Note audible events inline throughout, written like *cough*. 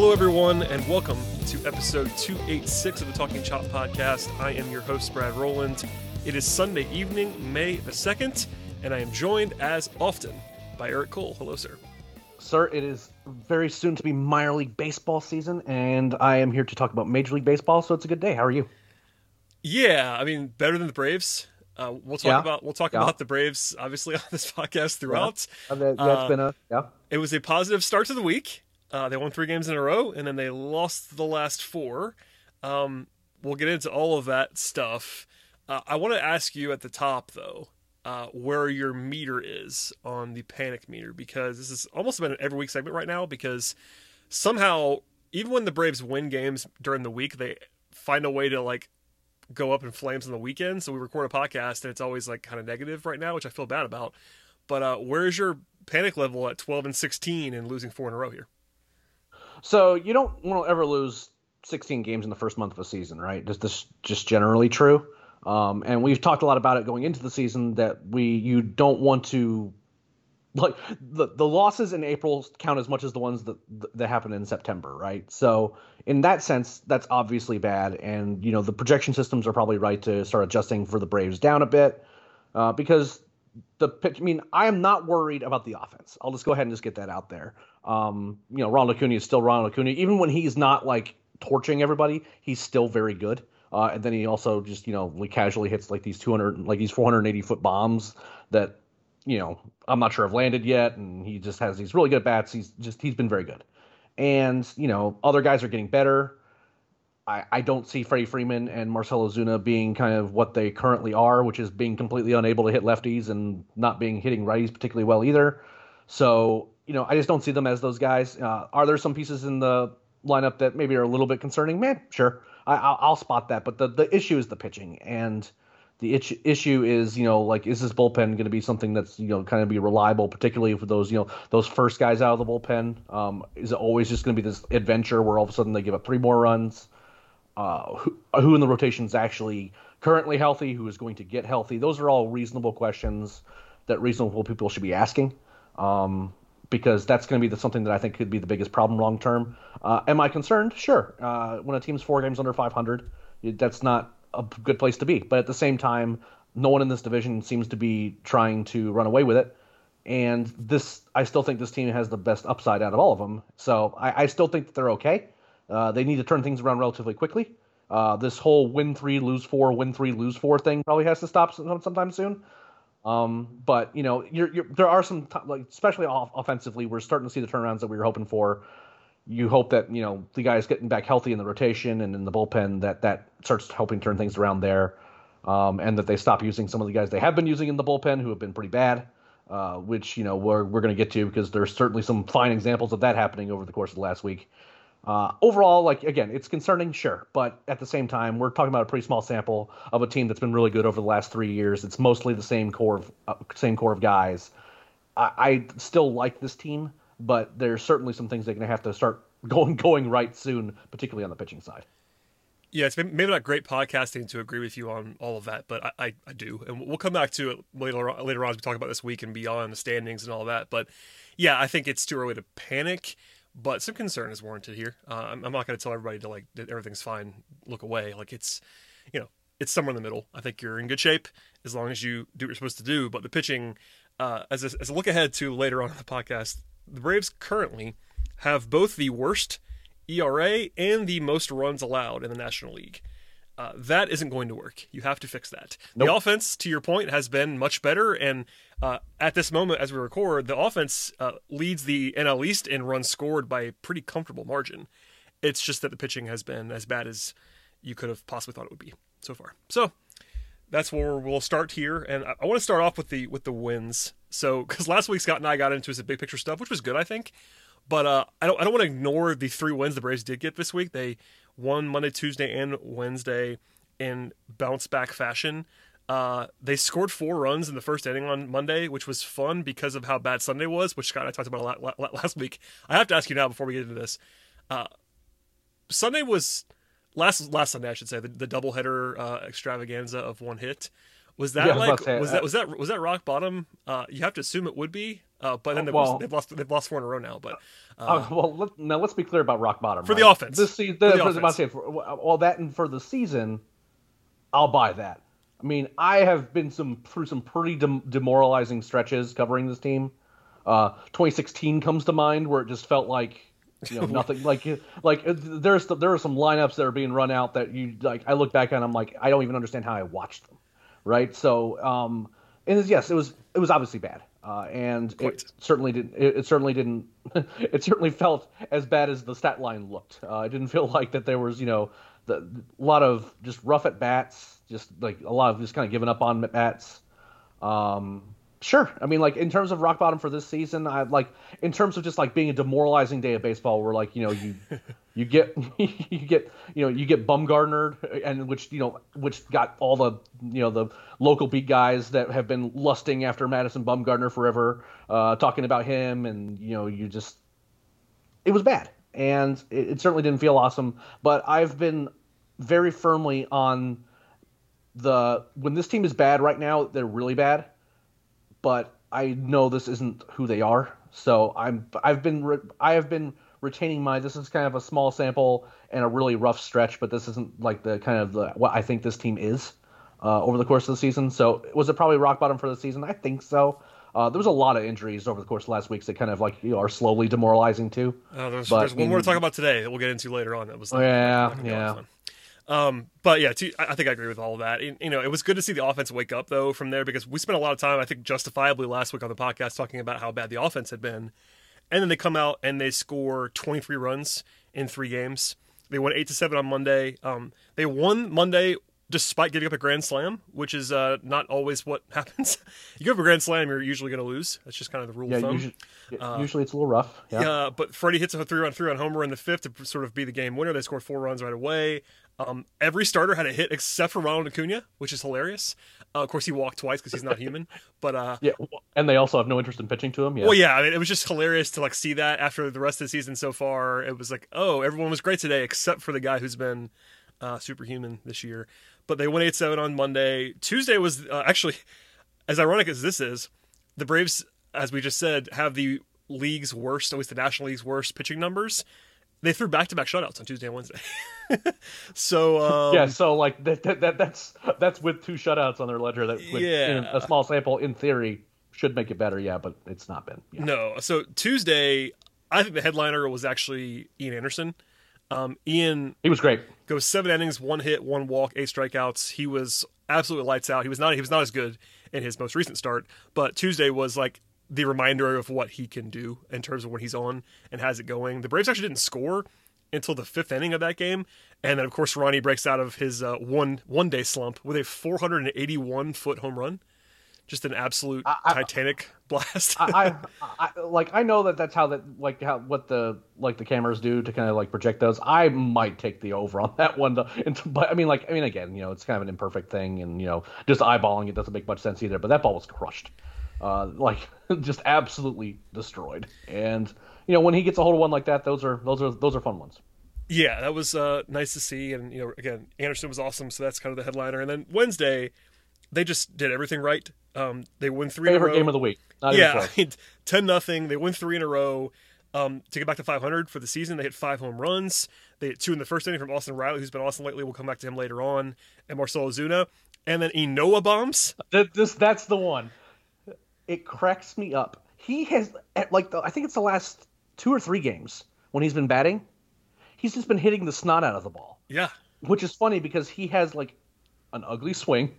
Hello, everyone, and welcome to episode 286 of the Talking Chop podcast. I am your host, Brad Rowland. It is Sunday evening, May the 2nd, and I am joined, as often, by Eric Cole. Hello, sir. Sir, it is very soon to be minor league baseball season, and I am here to talk about Major League Baseball, so it's a good day. How are you? Yeah, I mean, better than the Braves. Uh, we'll talk Yeah. about we'll talk Yeah. about the Braves obviously *laughs* on this podcast throughout. Uh, that, Uh, been a yeah. It was a positive start to the week. Uh, they won three games in a row, and then they lost the last four. Um, we'll get into all of that stuff. Uh, I want to ask you at the top, though, uh, where your meter is on the panic meter, because this is almost about an every week segment right now. Because somehow, even when the Braves win games during the week, they find a way to like go up in flames on the weekend. So we record a podcast, and it's always like kind of negative right now, which I feel bad about. But uh, where's your panic level at 12 and 16 and losing four in a row here? So you don't want to ever lose 16 games in the first month of a season, right? Is this just generally true. Um, and we've talked a lot about it going into the season that we you don't want to like the the losses in April count as much as the ones that that happen in September, right? So in that sense, that's obviously bad, and you know the projection systems are probably right to start adjusting for the Braves down a bit uh, because the pitch. I mean, I am not worried about the offense. I'll just go ahead and just get that out there. Um, you know, Ronald Acuna is still Ronald Acuna, even when he's not like torching everybody, he's still very good. Uh, and then he also just you know like casually hits like these 200 like these 480 foot bombs that you know I'm not sure have landed yet, and he just has these really good bats. He's just he's been very good, and you know other guys are getting better. I, I don't see Freddie Freeman and Marcell Ozuna being kind of what they currently are, which is being completely unable to hit lefties and not being hitting righties particularly well either. So you know I just don't see them as those guys. Uh, are there some pieces in the lineup that maybe are a little bit concerning? Man, sure, I, I'll, I'll spot that. But the the issue is the pitching and the itch, issue is, you know, like, is this bullpen going to be something that's, you know, kind of be reliable, particularly for those, you know, those first guys out of the bullpen? Um, is it always just going to be this adventure where all of a sudden they give up three more runs? Uh, who, who in the rotation is actually currently healthy? Who is going to get healthy? Those are all reasonable questions that reasonable people should be asking. Um, because that's going to be the, something that I think could be the biggest problem long term. Uh, am I concerned? Sure. Uh, when a team's four games under 500, that's not a good place to be. But at the same time, no one in this division seems to be trying to run away with it. And this, I still think this team has the best upside out of all of them. So I, I still think that they're okay. Uh, they need to turn things around relatively quickly. Uh, this whole win three, lose four, win three, lose four thing probably has to stop sometime soon. Um, but you know, you're, you're, there are some t- like, especially off- offensively, we're starting to see the turnarounds that we were hoping for. You hope that you know the guys getting back healthy in the rotation and in the bullpen that that starts helping turn things around there, um, and that they stop using some of the guys they have been using in the bullpen who have been pretty bad. Uh, which you know we're we're going to get to because there's certainly some fine examples of that happening over the course of the last week. Uh, overall, like again, it's concerning, sure, but at the same time, we're talking about a pretty small sample of a team that's been really good over the last three years. It's mostly the same core of uh, same core of guys. I, I still like this team, but there's certainly some things they're going to have to start *laughs* going going right soon, particularly on the pitching side. Yeah, it's maybe not great podcasting to agree with you on all of that, but I, I, I do, and we'll come back to it later on, later on as we talk about this week and beyond the standings and all that. But yeah, I think it's too early to panic, but some concern is warranted here. Uh, I'm, I'm not going to tell everybody to like that everything's fine, look away. Like it's, you know, it's somewhere in the middle. I think you're in good shape as long as you do what you're supposed to do. But the pitching, uh, as a, as a look ahead to later on in the podcast, the Braves currently have both the worst ERA and the most runs allowed in the National League. Uh, that isn't going to work. You have to fix that. Nope. The offense, to your point, has been much better, and uh, at this moment, as we record, the offense uh, leads the NL East in runs scored by a pretty comfortable margin. It's just that the pitching has been as bad as you could have possibly thought it would be so far. So that's where we'll start here, and I, I want to start off with the with the wins. So because last week Scott and I got into some big picture stuff, which was good, I think. But uh, I don't I don't want to ignore the three wins the Braves did get this week. They won Monday, Tuesday, and Wednesday in bounce back fashion. Uh, they scored four runs in the first inning on Monday, which was fun because of how bad Sunday was, which Scott and I talked about a lot, last week. I have to ask you now before we get into this. Uh, Sunday was last last Sunday, I should say, the, the doubleheader uh, extravaganza of one hit. Was that yeah, like was, was that was that was that rock bottom? Uh, you have to assume it would be, uh, but then they've, well, lost, they've lost they've lost four in a row now. But uh, uh, well, let, now let's be clear about rock bottom for right? the offense. This season, for the offense. Say, for, well, that and for the season, I'll buy that. I mean, I have been some through some pretty dem- demoralizing stretches covering this team. Uh, 2016 comes to mind where it just felt like you know nothing *laughs* like like there's there are some lineups that are being run out that you like I look back and I'm like I don't even understand how I watched them right? So, um, and yes, it was it was obviously bad, uh, and it certainly didn't. It, it certainly didn't. *laughs* it certainly felt as bad as the stat line looked. Uh, it didn't feel *laughs* like that there was you know the, a lot of just rough at bats, just like a lot of just kind of giving up on bats. Um, Sure. I mean, like in terms of rock bottom for this season, I like in terms of just like being a demoralizing day of baseball, where like you know you *laughs* you get *laughs* you get you know you get Bumgarner, and which you know which got all the you know the local beat guys that have been lusting after Madison Bumgarner forever, uh, talking about him, and you know you just it was bad, and it, it certainly didn't feel awesome. But I've been very firmly on the when this team is bad right now, they're really bad but I know this isn't who they are. So I'm I've been re- I have been retaining my this is kind of a small sample and a really rough stretch, but this isn't like the kind of the, what I think this team is uh, over the course of the season. So was it probably rock bottom for the season? I think so. Uh, there was a lot of injuries over the course of last weeks that kind of like you know, are slowly demoralizing too. Uh, there's, but, there's one more to talk about today that we'll get into later on. That was like, yeah, like, yeah. Um, but yeah, to, I think I agree with all of that. You know, it was good to see the offense wake up though from there because we spent a lot of time, I think, justifiably last week on the podcast talking about how bad the offense had been, and then they come out and they score 23 runs in three games. They won eight to seven on Monday. Um, they won Monday despite giving up a grand slam, which is uh, not always what *laughs* happens. you give up a grand slam, you're usually going to lose. That's just kind of the rule yeah, of thumb. Usually, uh, usually it's a little rough. Yeah. yeah, but Freddie hits a three run three run homer in the fifth to sort of be the game winner. They scored four runs right away. Um, every starter had a hit except for Ronald Acuna, which is hilarious. Uh, of course, he walked twice because he's not human. But uh, yeah, and they also have no interest in pitching to him. Yeah. Well, yeah, I mean, it was just hilarious to like see that after the rest of the season so far. It was like, oh, everyone was great today except for the guy who's been uh, superhuman this year. But they won eight seven on Monday. Tuesday was uh, actually as ironic as this is. The Braves, as we just said, have the league's worst, at least the National League's worst pitching numbers they threw back to back shutouts on Tuesday and Wednesday. *laughs* so um, yeah, so like that, that, that's that's with two shutouts on their ledger. That with, yeah. a small sample in theory should make it better. Yeah, but it's not been. Yeah. No. So Tuesday, I think the headliner was actually Ian Anderson. Um, Ian, he was great. Goes seven innings, one hit, one walk, eight strikeouts. He was absolutely lights out. He was not he was not as good in his most recent start, but Tuesday was like the reminder of what he can do in terms of when he's on and has it going. The Braves actually didn't score until the fifth inning of that game, and then of course Ronnie breaks out of his uh, one one day slump with a 481 foot home run, just an absolute I, titanic *laughs* blast. I, I, *laughs* I, like I know that that's how that like how what the like the cameras do to kind of like project those. I might take the over on that one, to, but I mean like I mean again you know it's kind of an imperfect thing, and you know just eyeballing it doesn't make much sense either. But that ball was crushed uh, like *laughs* just absolutely destroyed. And you know, when he gets a hold of one like that, those are those are those are fun ones. Yeah, that was uh, nice to see. And you know, again, Anderson was awesome, so that's kind of the headliner. And then Wednesday, they just did everything right. Um, they win three. Favorite in a row. game of the week. Not yeah, *laughs* ten nothing. They win three in a row. Um, to get back to 500 for the season, they hit five home runs. They hit two in the first inning from Austin Riley, who's been awesome lately. We'll come back to him later on, and Marcell Ozuna, and then Ynoa bombs. That, this that's the one it cracks me up. He has like the, I think it's the last two or three games when he's been batting. he's just been hitting the snot out of the ball. Yeah. Which is funny because he has like an ugly swing.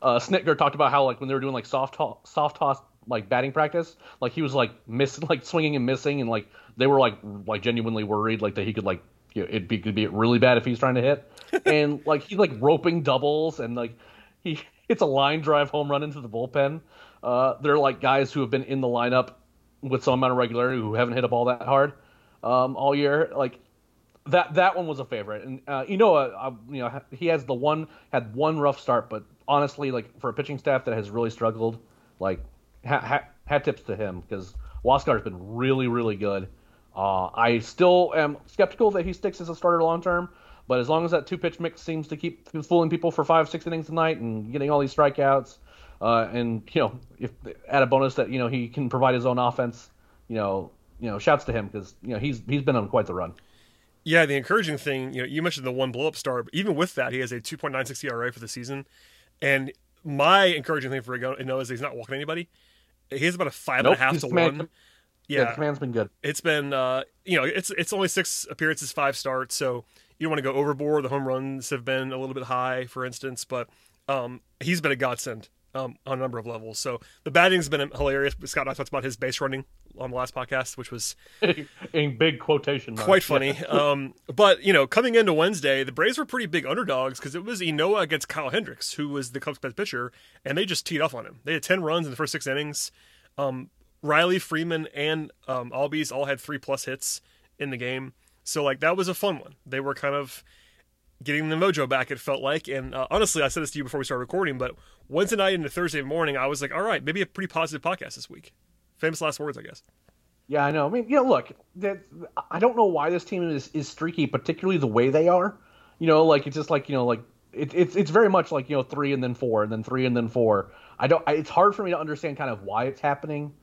Uh, Snitker talked about how like when they were doing like soft toss, soft toss like batting practice, like he was like missing, *laughs* like swinging and missing, and like they were like like genuinely worried like that he could like you know, it'd be could be really bad if he's trying to hit, *laughs* and like he's like roping doubles and like he *laughs* hits a line drive home run into the bullpen. Uh, they're like guys who have been in the lineup with some amount of regularity who haven't hit a ball that hard um, all year. Like that that one was a favorite, and uh, you know, uh, uh, you know, he has the one had one rough start, but honestly, like for a pitching staff that has really struggled, like hat, hat, tips to him because Huascar's been really really good. Uh, I still am skeptical that he sticks as a starter long term, but as long as that two pitch mix seems to keep fooling people for five six innings a night and getting all these strikeouts, uh, and you know, if add a bonus that you know he can provide his own offense, you know, you know, shouts to him because you know he's he's been on quite the run. Yeah, the encouraging thing, you know, you mentioned the one blow up star, but even with that, he has a 2.96 ERA for the season. And my encouraging thing for Ynoa is he's not walking anybody. He has about a five nope, and a half to command, one. Yeah, yeah command's been good. It's been, uh, you know, it's it's only six appearances, five starts, so you don't want to go overboard. The home runs have been a little bit high, for instance, but um, he's been a godsend um, on a number of levels. So the batting's been hilarious. Scott and I talked about his base running on the last podcast, which was *laughs* in big quotation marks. quite funny. *laughs* um, but you know, coming into Wednesday, the Braves were pretty big underdogs because it was Ynoa against Kyle Hendricks, who was the Cubs' best pitcher, and they just teed off on him. They had ten runs in the first six innings. Um, Riley, Freeman, and um, Albies all had three plus hits in the game. So like that was a fun one. They were kind of getting the mojo back. It felt like, and uh, honestly, I said this to you before we started recording, but Wednesday night into Thursday morning, I was like, all right, maybe a pretty positive podcast this week. Famous last words, I guess. Yeah, I know. I mean, you know, look, I don't know why this team is is streaky, particularly the way they are. You know, like it's just like you know, like it, it's it's very much like you know three and then four and then three and then four. I don't. I, it's hard for me to understand kind of why it's happening,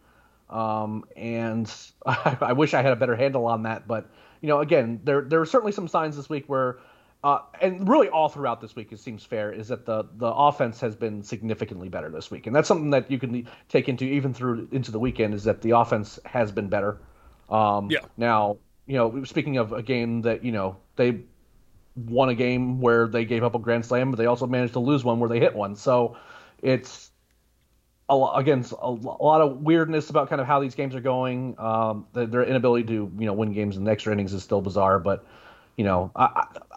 um, and I, *laughs* I wish I had a better handle on that. But you know, again, there there are certainly some signs this week where uh, and really all throughout this week, it seems fair, is that the the offense has been significantly better this week, and that's something that you can take into even through into the weekend is that the offense has been better. Um, yeah. Now, you know, speaking of a game that you know they won a game where they gave up a grand slam, but they also managed to lose one where they hit one. So it's a lot, again a, a lot of weirdness about kind of how these games are going. Um, their inability to you know win games in the extra innings is still bizarre, but you know, I,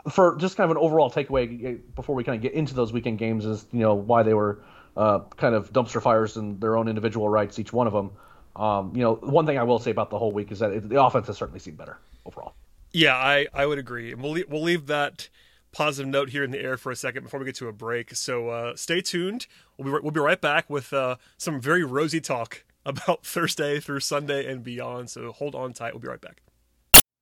I, for just kind of an overall takeaway before we kind of get into those weekend games is you know why they were uh, kind of dumpster fires in their own individual rights, each one of them. Um, you know, one thing I will say about the whole week is that it, the offense has certainly seemed better overall. Yeah, I, I would agree. And we'll leave, we'll leave that positive note here in the air for a second before we get to a break. So uh, stay tuned. We'll be we'll be right back with uh, some very rosy talk *laughs* about Thursday through Sunday and beyond. So hold on tight. We'll be right back.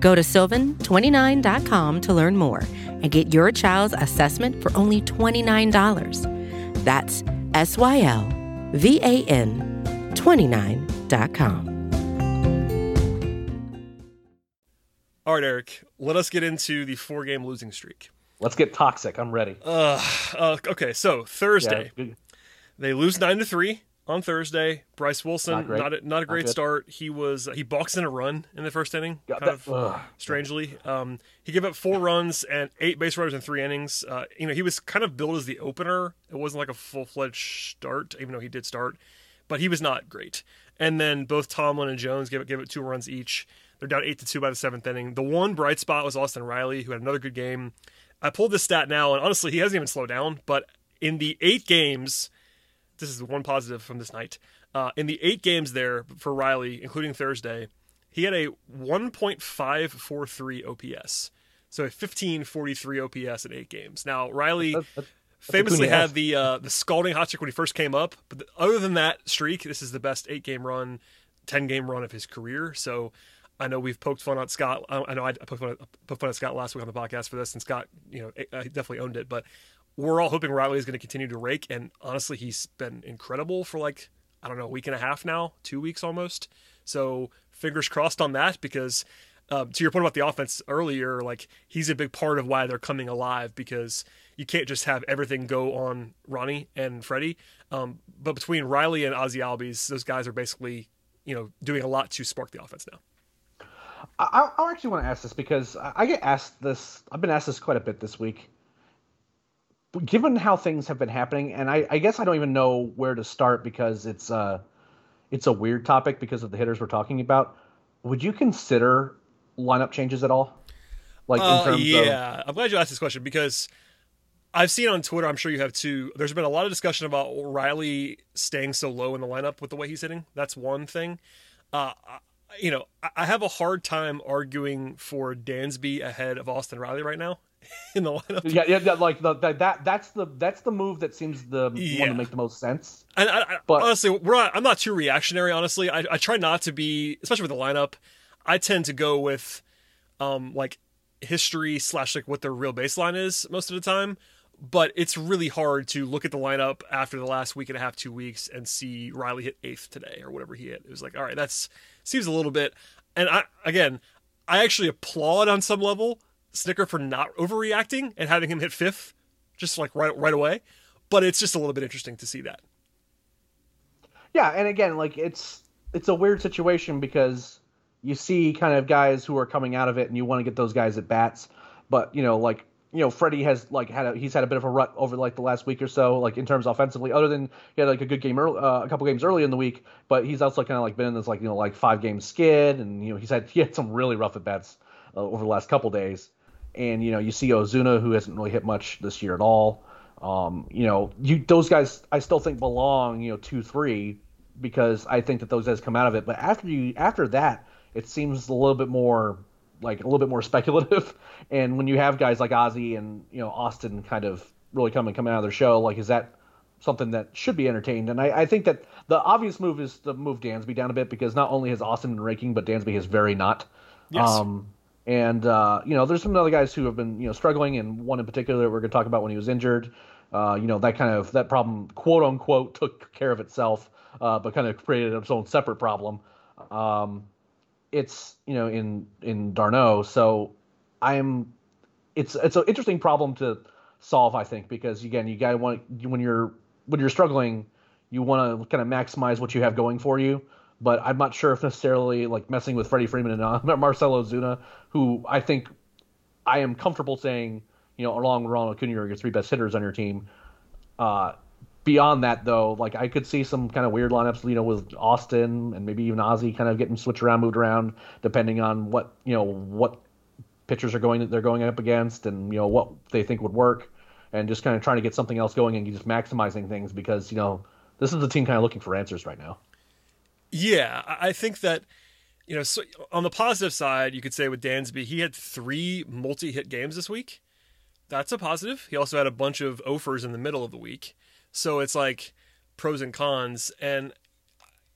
Go to sylvan29.com to learn more and get your child's assessment for only $29. That's S Y L V A N 29.com. All right, Eric, let us get into the four game losing streak. Let's get toxic. I'm ready. Uh, uh okay, so Thursday, yeah. they lose 9 to 3 on Thursday. Bryce Wilson, not, not a, not a great not start. He was he balked in a run in the first inning, kind that, of ugh. strangely. Um, he gave up four runs and eight base runners in three innings. Uh, you know, he was kind of billed as the opener. It wasn't like a full fledged start, even though he did start, but he was not great. And then both Tomlin and Jones gave it gave it two runs each. They're down eight to two by the seventh inning. The one bright spot was Austin Riley, who had another good game. I pulled this stat now, and honestly, he hasn't even slowed down. But in the eight games, this is one positive from this night. Uh, in the eight games there for Riley, including Thursday, he had a 1.543 OPS. So a 1543 OPS in eight games. Now Riley That's- that's- famously had the uh, the scalding hot streak when he first came up. But th- other than that streak, this is the best eight game run, ten game run of his career. So I know we've poked fun at Scott. I know I poked fun, at, poked fun at Scott last week on the podcast for this, and Scott, you know, uh, definitely owned it. But we're all hoping Riley is going to continue to rake, and honestly, he's been incredible for like I don't know a week and a half now, two weeks almost. So fingers crossed on that because. Uh, to your point about the offense earlier, like he's a big part of why they're coming alive because you can't just have everything go on Ronnie and Freddie. Um, but between Riley and Ozzy Albies, those guys are basically, you know, doing a lot to spark the offense now. I, I actually want to ask this because I get asked this. I've been asked this quite a bit this week. Given how things have been happening, and I, I guess I don't even know where to start because it's uh, it's a weird topic because of the hitters we're talking about. Would you consider lineup changes at all? Like in Uh, terms of yeah, I'm glad you asked this question because I've seen on Twitter, I'm sure you have too. There's been a lot of discussion about Riley staying so low in the lineup with the way he's hitting. That's one thing. Uh, you know, I have a hard time arguing for Dansby ahead of Austin Riley right now *laughs* in the lineup. yeah, yeah, yeah, like the, that that that's the that's the move that seems the Yeah. one to make the most sense. And I, I, But- honestly, we're not, I'm not too reactionary. Honestly, I, I try not to be, especially with the lineup. I tend to go with, um, like history slash like what their real baseline is most of the time. But it's really hard to look at the lineup after the last week and a half, two weeks, and see Riley hit eighth today or whatever he hit. It was like, all right, that's seems a little bit. And I again, I actually applaud on some level Snitker for not overreacting and having him hit fifth, just like right right away. But it's just a little bit interesting to see that. Yeah, and again, like it's it's a weird situation because you see kind of guys who are coming out of it, and you want to get those guys at bats, but you know, like you know, Freddie has like had a he's had a bit of a rut over like the last week or so, like in terms offensively. Other than he had like a good game, early, uh, a couple games early in the week, but he's also kind of like been in this like you know like five game skid, and you know he's had he had some really rough at bats uh, over the last couple days, and you know you see Ozuna who hasn't really hit much this year at all. Um, you know, you those guys I still think belong, you know, two three because I think that those guys come out of it. But after you after that, it seems a little bit more like a little bit more *laughs* speculative. And when you have guys like Ozzy and you know Austin kind of really coming coming out of their show, like is that something that should be entertained? And I, I think that the obvious move is to move Dansby down a bit because not only has Austin been raking, but Dansby has very not. Yes. Um, and uh, you know, there's some other guys who have been you know struggling, and one in particular that we're going to talk about when he was injured. Uh, you know, that kind of that problem, quote unquote, took care of itself, uh, but kind of created its own separate problem. Um, it's you know in in d'Arnaud, so I'm. It's it's an interesting problem to solve, I think, because again, you got to want when you're when you're struggling, you want to kind of maximize what you have going for you. But I'm not sure if necessarily like messing with Freddie Freeman and uh, *laughs* Marcell Ozuna, who I think I am comfortable saying, you know, along with Ronald Acuna are your three best hitters on your team. Uh, beyond that, though, like I could see some kind of weird lineups, you know, with Austin and maybe even Ozzy kind of getting switched around, moved around, depending on what you know what pitchers are going they're going up against and you know what they think would work, and just kind of trying to get something else going and just maximizing things because you know this is the team kind of looking for answers right now. Yeah, I think that you know, so on the positive side, you could say with Dansby, he had three multi-hit games this week. That's a positive. He also had a bunch of offers in the middle of the week, so it's like pros and cons. And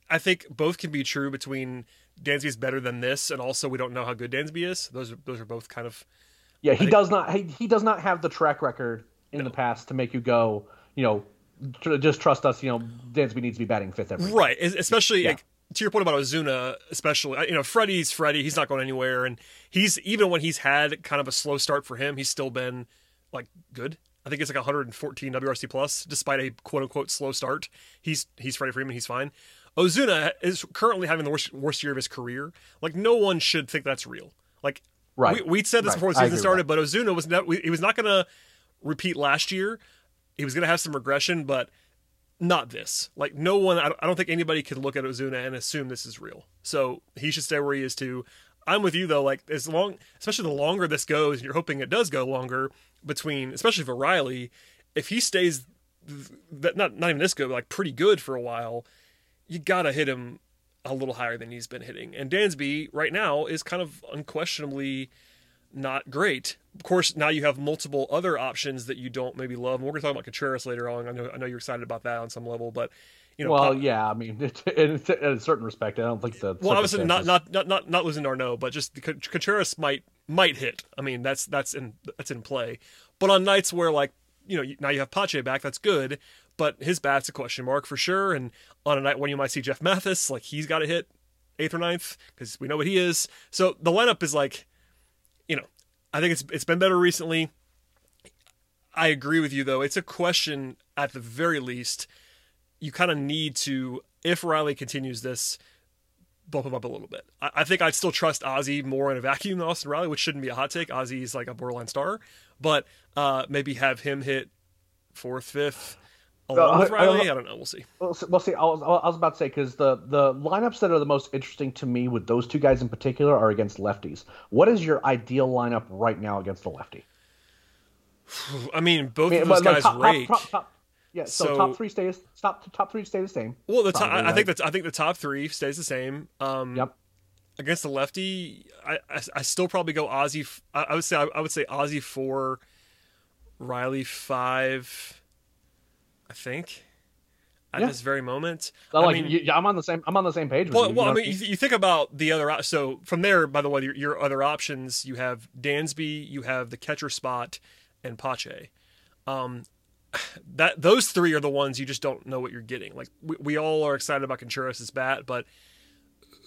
I think both can be true between Dansby's better than this, and also we don't know how good Dansby is. Those are those are both kind of Yeah, he think- does not. He, he does not have the track record in the past to make you go, you know, tr- just trust us. You know, Dansby needs to be batting fifth every. Right, es- especially Yeah. like, to your point about Ozuna, especially uh, you know Freddie's Freddie. He's not going anywhere, and he's even when he's had kind of a slow start for him, he's still been like good. I think it's like 114 WRC plus, despite a quote unquote slow start. He's he's Freddie Freeman. He's fine. Ozuna is currently having the worst worst year of his career. Like no one should think that's real. Like Right. we, we'd said this Right. before the season started, but Ozuna was not. He was not going to repeat last year. He was going to have some regression, but not this. Like no one, I don't- think anybody could look at Ozuna and assume this is real. So he should stay where he is too. I'm with you though. Like as long, especially the longer this goes, and you're hoping it does go longer between, especially for Riley, if he stays that not not even this good, but like pretty good for a while, you gotta hit him a little higher than he's been hitting. And Dansby right now is kind of unquestionably not great. Of course, now you have multiple other options that you don't maybe love. And we're going to talk about Contreras later on. I know I know you're excited about that on some level, but you know, well, yeah, I mean, *laughs* in, in a certain respect, I don't think the well, obviously not not not not not losing d'Arnaud, but just Contreras might might hit. I mean, that's that's in that's in play. But on nights where like you know now you have Pache back, that's good. But his bat's a question mark for sure. And on a night when you might see Jeff Mathis, like he's got to hit eighth or ninth because we know what he is. So the lineup is like, you know, I think it's it's been better recently. I agree with you though. It's a question at the very least you kind of need to, if Riley continues this, bump him up a little bit. I, I, think I'd still trust Ozzy more in a vacuum than Austin Riley, which shouldn't be a hot take. Ozzy's like a borderline star, but uh, maybe have him hit fourth, fifth. Along with Riley, I, I, don't know. We'll see. We'll see. We'll see. I, was, I was about to say because the the lineups that are the most interesting to me with those two guys in particular are against lefties. What is your ideal lineup right now against the lefty? *sighs* I mean, both I mean, of those guys top, rake. Top, top, yeah, so, so, top three stays top top three stay the same. Well, the top, I, I think that I think the top three stays the same. Um, yep. Against the lefty, I, I, I still probably go Ozzy. I, I would say I, would say Ozzy four, Riley five. I think at yeah. this very moment. Well, like, I mean, you, I'm on the same. I'm on the same page. well, you, well, I mean, you, you, think about the other. So from there, by the way, your, your, other options, you have Dansby, you have the catcher spot, and Pache. Um, *sighs* that those three are the ones you just don't know what you're getting. Like we, we all are excited about Contreras' bat, but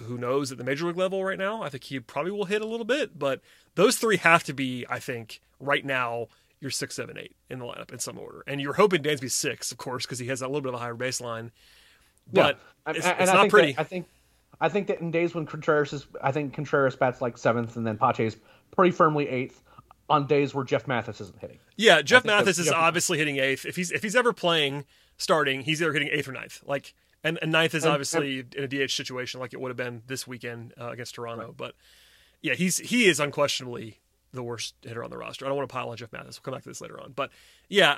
who knows at the major league level right now? I think he probably will hit a little bit, but those three have to be, I think, right now you're six, seven, eight in the lineup in some order, and you're hoping Dansby's six, of course, because he has a little bit of a higher baseline. But yeah. it's, and, it's not pretty. That, I think I think that in days when Contreras is, I think Contreras bats like seventh, and then Pache's pretty firmly eighth on days where Jeff Mathis isn't hitting. Yeah, Jeff Mathis is Jeff obviously hitting eighth. If he's if he's ever playing starting, he's either hitting eighth or ninth. Like and, and ninth is and, obviously and, in a DH situation like it would have been this weekend uh, against Toronto. Right. But yeah, he's he is unquestionably the worst hitter on the roster. I don't want to pile on Jeff Mathis. We'll come back to this later on. But yeah,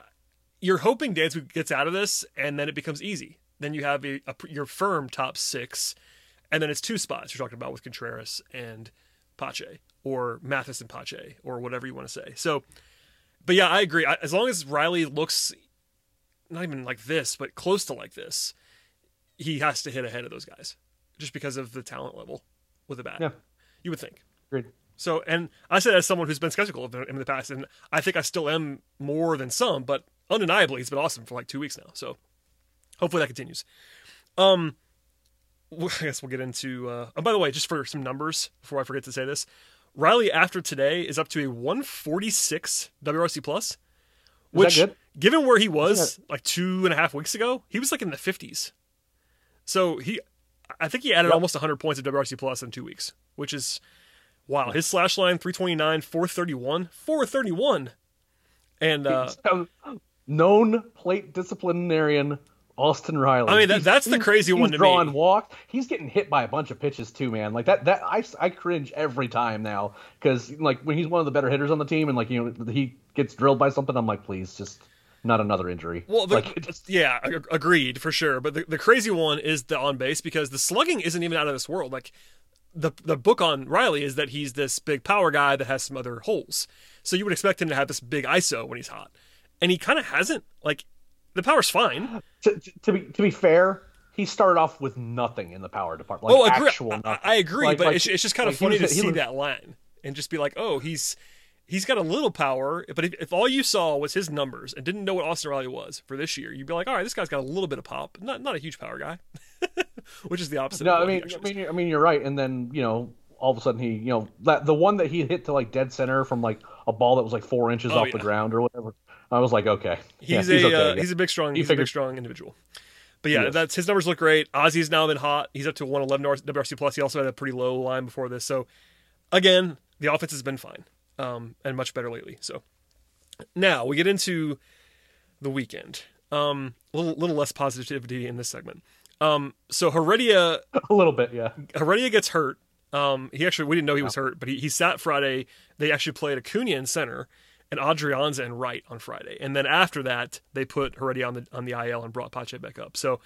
you're hoping Dansby gets out of this and then it becomes easy. Then you have a, a, your firm top six, and then it's two spots you're talking about with Contreras and Pache or Mathis and Pache or whatever you want to say. So, but yeah, I agree. As long as Riley looks not even like this, but close to like this, he has to hit ahead of those guys just because of the talent level with the bat. Yeah, you would think. Agreed. So, and I said as someone who's been skeptical of him in the past, and I think I still am more than some, but undeniably, he's been awesome for like two weeks now. So, hopefully that continues. Um, *laughs* I guess we'll get into. Uh, oh, by the way, just for some numbers before I forget to say this, Riley after today is up to a 146 WRC plus, which given where he was like two and a half weeks ago, he was like in the 50s. So he, I think he added yep. almost 100 points of WRC plus in two weeks, which is wow. His slash line 329, 431, 431, and uh, known plate disciplinarian Austin Riley. I mean, that, that's the crazy he's one to drawing me. walk. He's getting hit by a bunch of pitches too, man. Like that. That I, I cringe every time now because like when he's one of the better hitters on the team and like you know he gets drilled by something, I'm like, please just not another injury. Well, the, like, *laughs* yeah, agreed for sure. But the, the crazy one is the on base because the slugging isn't even out of this world. Like the the book on Riley is that he's this big power guy that has some other holes. So you would expect him to have this big ISO when he's hot, and he kind of hasn't. Like the power's fine. *sighs* To, to, be to be fair, he started off with nothing in the power department. Like oh, agree. actual I, I, agree, like, but like, it's, it's just kind of funny to see that line and just be like, oh, he's he's got a little power, but if, if, all you saw was his numbers and didn't know what Austin Riley was for this year, you'd be like, all right, this guy's got a little bit of pop, not not a huge power guy, *laughs* which is the opposite. No, I mean, I mean, I mean, you're right. And then you know, all of a sudden he, you know, that the one that he hit to like dead center from like a ball that was like four inches oh, off yeah. the ground or whatever. I was like, okay, he's yeah, a he's, okay, uh, yeah. he's a big strong he he's figured... a big strong individual. But yeah, that's his numbers look great. Ozzy's now been hot. He's up to 111 WRC plus. He also had a pretty low line before this. So again, the offense has been fine um, and much better lately. So now we get into the weekend. Um, a little, little less positivity in this segment. Um, so Heredia, *laughs* a little bit, yeah. Heredia gets hurt Um, he actually we didn't know he was hurt, but he, he sat Friday. They actually played Acuna in center and Adrianza in right on Friday, and then after that they put Heredia on the on the IL and brought Pache back up. So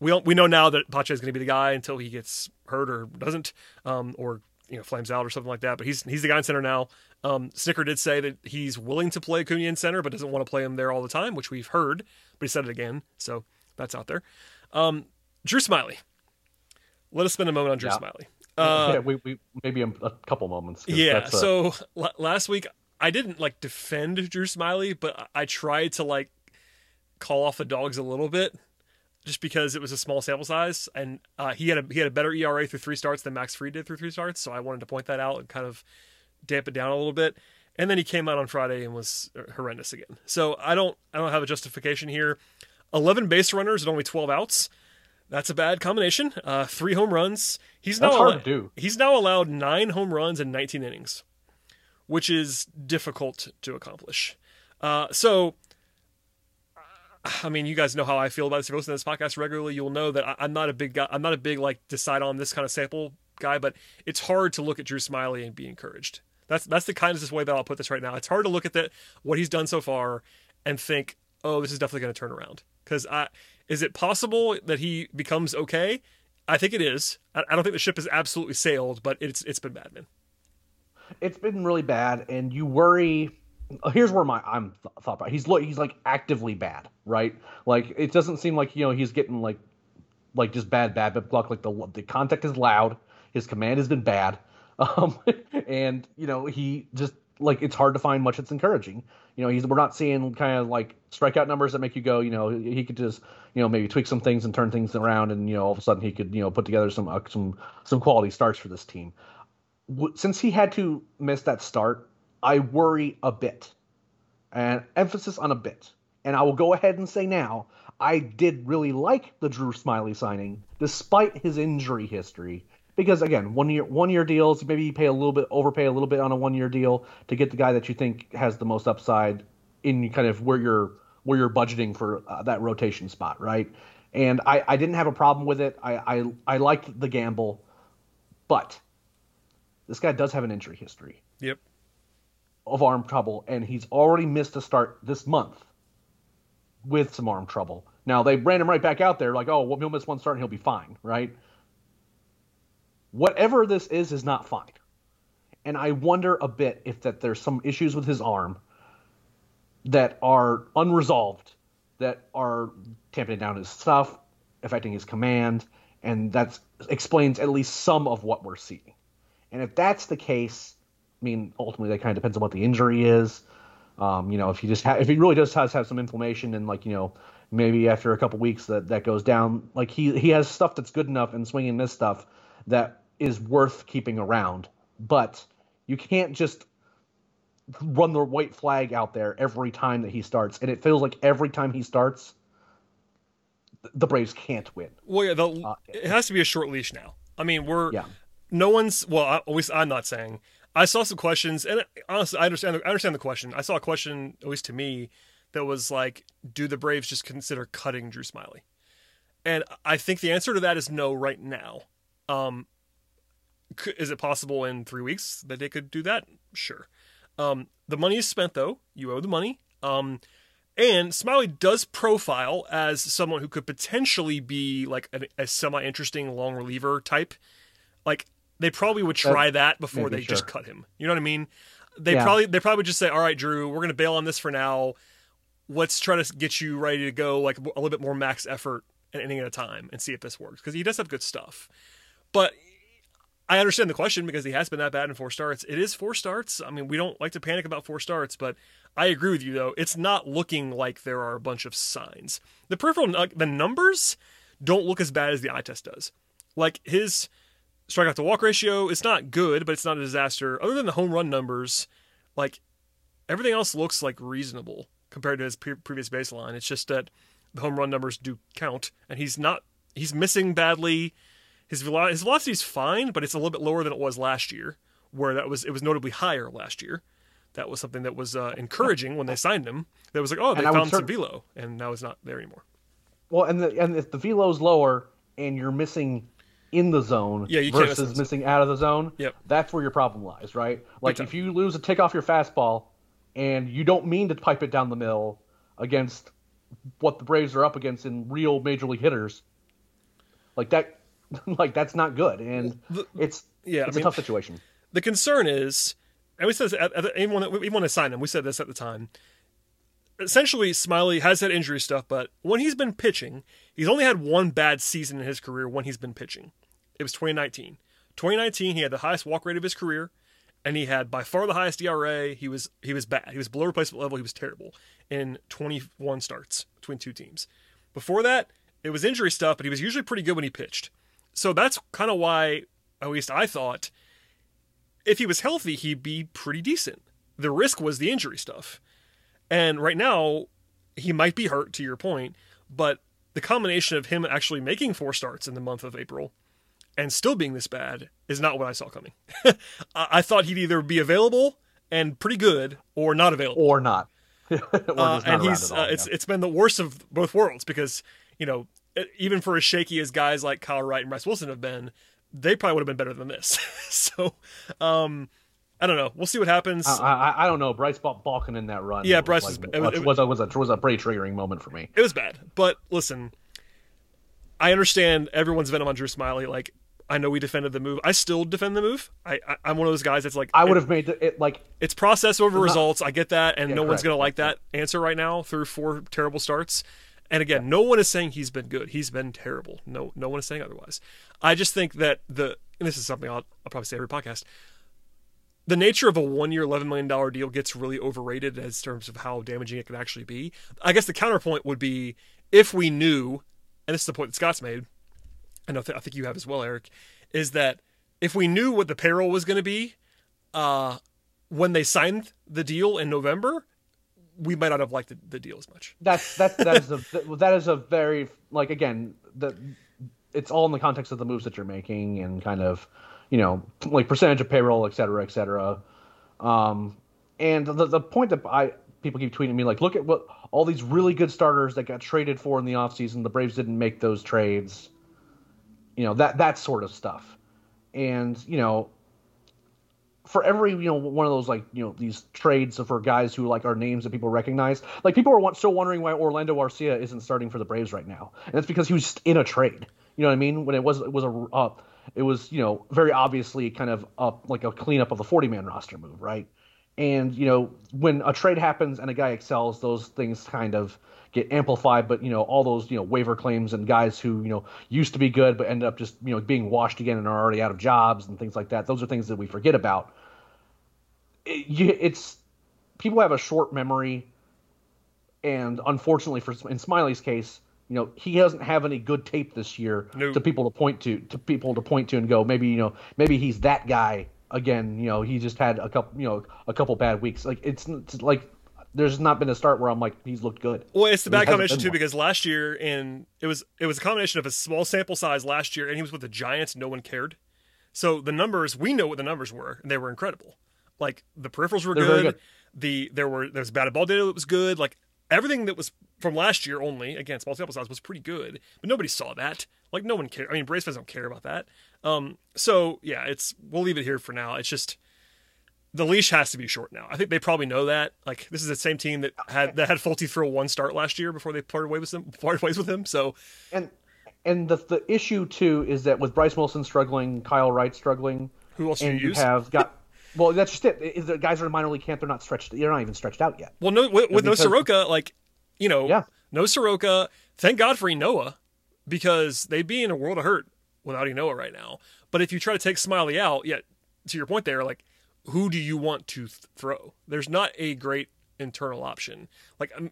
we don't, we know now that Pache is going to be the guy until he gets hurt or doesn't, um, or you know flames out or something like that. But he's he's the guy in center now. Um, Snitker did say that he's willing to play Acuna in center, but doesn't want to play him there all the time, which we've heard. But he said it again, so that's out there. Um, Drew Smyly. Let us spend a moment on Drew Yeah. Smyly. *laughs* Uh, yeah, we, we maybe a, a couple moments. yeah. a- So l- last week I didn't like defend Drew Smyly, but I- I tried to like call off the dogs a little bit, just because it was a small sample size, and uh, he had a he had a better ERA through three starts than Max Fried did through three starts. So I wanted to point that out and kind of damp it down a little bit. And then he came out on Friday and was horrendous again. So I don't I don't have a justification here. Eleven base runners and only twelve outs. That's a bad combination. Uh, three home runs. He's That's now hard allo- to do. He's now allowed nine home runs in 19 innings, which is difficult to accomplish. Uh, so, I mean, you guys know how I feel about this. If you listen to this podcast regularly, you'll know that I, I'm not a big guy. I'm not a big like decide on this kind of sample guy, but it's hard to look at Drew Smyly and be encouraged. That's that's the kindest way that I'll put this right now. It's hard to look at that what he's done so far and think, oh, this is definitely going to turn around. Because I is it possible that he becomes okay? I think it is. I, I don't think the ship is absolutely sailed, but it's it's been bad, man. it's been really bad, and you worry. Here's where my I'm th- thought about. He's. He's like actively bad, right? Like it doesn't seem like you know he's getting like like just bad bad bad luck. Like the the contact is loud. His command has been bad, *laughs* um, and you know he just like it's hard to find much that's encouraging. You know he's we're not seeing kind of like strikeout numbers that make you go. You know he could just you know maybe tweak some things and turn things around, and you know all of a sudden he could you know put together some uh, some some quality starts for this team since he had to miss that start, I worry a bit, and emphasis on a bit. And I will go ahead and say now, I did really like the Drew Smyly signing, despite his injury history. Because again, one year one year deals, maybe you pay a little bit, overpay a little bit on a one year deal to get the guy that you think has the most upside in kind of where you're where you're budgeting for uh, that rotation spot, right? And I, I didn't have a problem with it. I, I I liked the gamble, but this guy does have an injury history Yep. of arm trouble, and he's already missed a start this month with some arm trouble. Now they ran him right back out there, like, oh, well, he'll miss one start and he'll be fine, right? Whatever this is is not fine, and I wonder a bit if that there's some issues with his arm that are unresolved, that are tamping down his stuff, affecting his command, and that explains at least some of what we're seeing. And if that's the case, I mean, ultimately that kind of depends on what the injury is. Um, you know, if he just ha- if he really does has have some inflammation and like you know maybe after a couple weeks that that goes down, like he he has stuff that's good enough and swinging this stuff that is worth keeping around. But you can't just run the white flag out there every time that he starts, and it feels like every time he starts, the Braves can't win. Well, yeah, the, it has to be a short leash now. I mean, we're Yeah. no one's. Well, I, at least I'm not saying. I saw some questions, and honestly, I understand. I understand the question. I saw a question, at least to me, that was like, "Do the Braves just consider cutting Drew Smyly?" And I think the answer to that is no right now. Um, is it possible in three weeks that they could do that? Sure. Um, the money is spent though. You owe the money. Um, and Smyly does profile as someone who could potentially be like a, a semi-interesting long reliever type. Like they probably would try that before maybe, they just cut him. You know what I mean? They Yeah. probably they probably just say, "All right, Drew, we're gonna bail on this for now. Let's try to get you ready to go like a little bit more max effort an inning at a time and see if this works because he does have good stuff." But I understand the question because he has been that bad in four starts. It is four starts. I mean, we don't like to panic about four starts, but I agree with you though. It's not looking like there are a bunch of signs. The peripheral, the numbers don't look as bad as the eye test does. Like his strikeout to walk ratio, it's not good, but it's not a disaster. Other than the home run numbers, like everything else looks like reasonable compared to his pre- previous baseline. It's just that the home run numbers do count, and he's not. He's missing badly. His velo- his velocity is fine, but it's a little bit lower than it was last year, where that was it was notably higher last year. That was something that was uh, encouraging when they signed him. That was like, oh, they And found some velo, and now it's not there anymore. Well, and the and if the velo's lower and you're missing in the zone Yeah, versus missing out of the zone, Yep. that's where your problem lies, right? Like if you lose a tick off your fastball and you don't mean to pipe it down the mill against what the Braves are up against in real major league hitters, like that, *laughs* like that's not good, and it's yeah, I it's mean- a tough situation. The concern is, and we said this the, even when even when I signed him, we said this at the time. Essentially, Smyly has had injury stuff, but when he's been pitching, he's only had one bad season in his career when he's been pitching. It was 2019. 2019, he had the highest walk rate of his career, and he had by far the highest ERA. He was he was bad. He was below replacement level. He was terrible in 21 starts between two teams. Before that, it was injury stuff, but he was usually pretty good when he pitched. So that's kind of why, at least I thought, if he was healthy, he'd be pretty decent. The risk was the injury stuff. And right now, he might be hurt, to your point, but the combination of him actually making four starts in the month of April and still being this bad is not what I saw coming. *laughs* I thought he'd either be available and pretty good or not available. Or not. *laughs* or Uh, not and he's all, uh, it's it's been the worst of both worlds because you know even for as shaky as guys like Kyle Wright and Bryce Wilson have been, they probably would have been better than this. *laughs* so, um, I don't know. We'll see what happens. I, I, I don't know. Bryce bal- balking in that run. Yeah, was Bryce like, was- it was- was, it was, a, was, a, was a pretty triggering moment for me. it was bad, but listen, I understand everyone's venom on Drew Smyly. Like, I know we defended the move. I still defend the move. I, I I'm one of those guys that's like I would have made it like It's process over results. I get that, and Yeah, no one's going to like that answer right now through four terrible starts. And again, no one is saying he's been good. He's been terrible. No, no one is saying otherwise. I just think that the and this is something I'll, I'll probably say every podcast. The nature of a one-year, eleven million dollar deal gets really overrated as terms of how damaging it could actually be. I guess the counterpoint would be if we knew, and this is the point that Scott's made, and I, th- I think you have as well, Eric, is that if we knew what the payroll was going to be, uh, when they signed the deal in November, we might not have liked the, the deal as much. that's that that is a *laughs* that is a very like again the it's all in the context of the moves that you're making and kind of you know like percentage of payroll et cetera et cetera. Um and the the point that i people keep tweeting me like look at what all these really good starters that got traded for in the offseason the braves didn't make those trades. You know that that sort of stuff. And you know for every you know one of those like you know these trades for guys who like are names that people recognize like people are still wondering why Orlando Garcia isn't starting for the Braves right now. And it's because he was in a trade. You know what I mean? When it was it was a uh, it was you know very obviously kind of up like a cleanup of the 40 man roster move right? And you know when a trade happens and a guy excels those things kind of get amplified but you know all those you know waiver claims and guys who you know used to be good but end up just you know being washed again and are already out of jobs and things like that. Those are things that we forget about. It, it's people have a short memory and unfortunately for in Smyly's case you know he doesn't have any good tape this year No. to people to point to to people to point to and go maybe you know maybe he's that guy again. You know he just had a couple you know a couple bad weeks. Like it's, it's like there's not been a start where I'm like he's looked good Well, it's the bad combination too one. because last year in it was it was a combination of a small sample size last year and he was with the Giants. No one cared. So the numbers we know what the numbers were and they were incredible. Like the peripherals were good. good. The there were there was batted ball data that was good. Like everything that was from last year only again small sample size was pretty good, but nobody saw that. Like no one cared. I mean, Braves fans don't care about that. Um, so yeah, it's we'll leave it here for now. It's just the leash has to be short now. I think they probably know that. Like this is the same team that had that had Folty throw one start last year before they parted ways with him. Parted ways with him. So and and the the issue too is that with Bryce Wilson struggling Kyle Wright struggling who else and you have got *laughs* well that's just it the guys are in minor league camp they're not stretched they're not even stretched out yet well, no, with, with no because- Soroka, like you know, Yeah. no Soroka. Thank God for Ynoa because they'd be in a world of hurt without Ynoa right now. But if you try to take Smyly out, yet to your point there, like who do you want to th- throw? There's not a great internal option. Like um,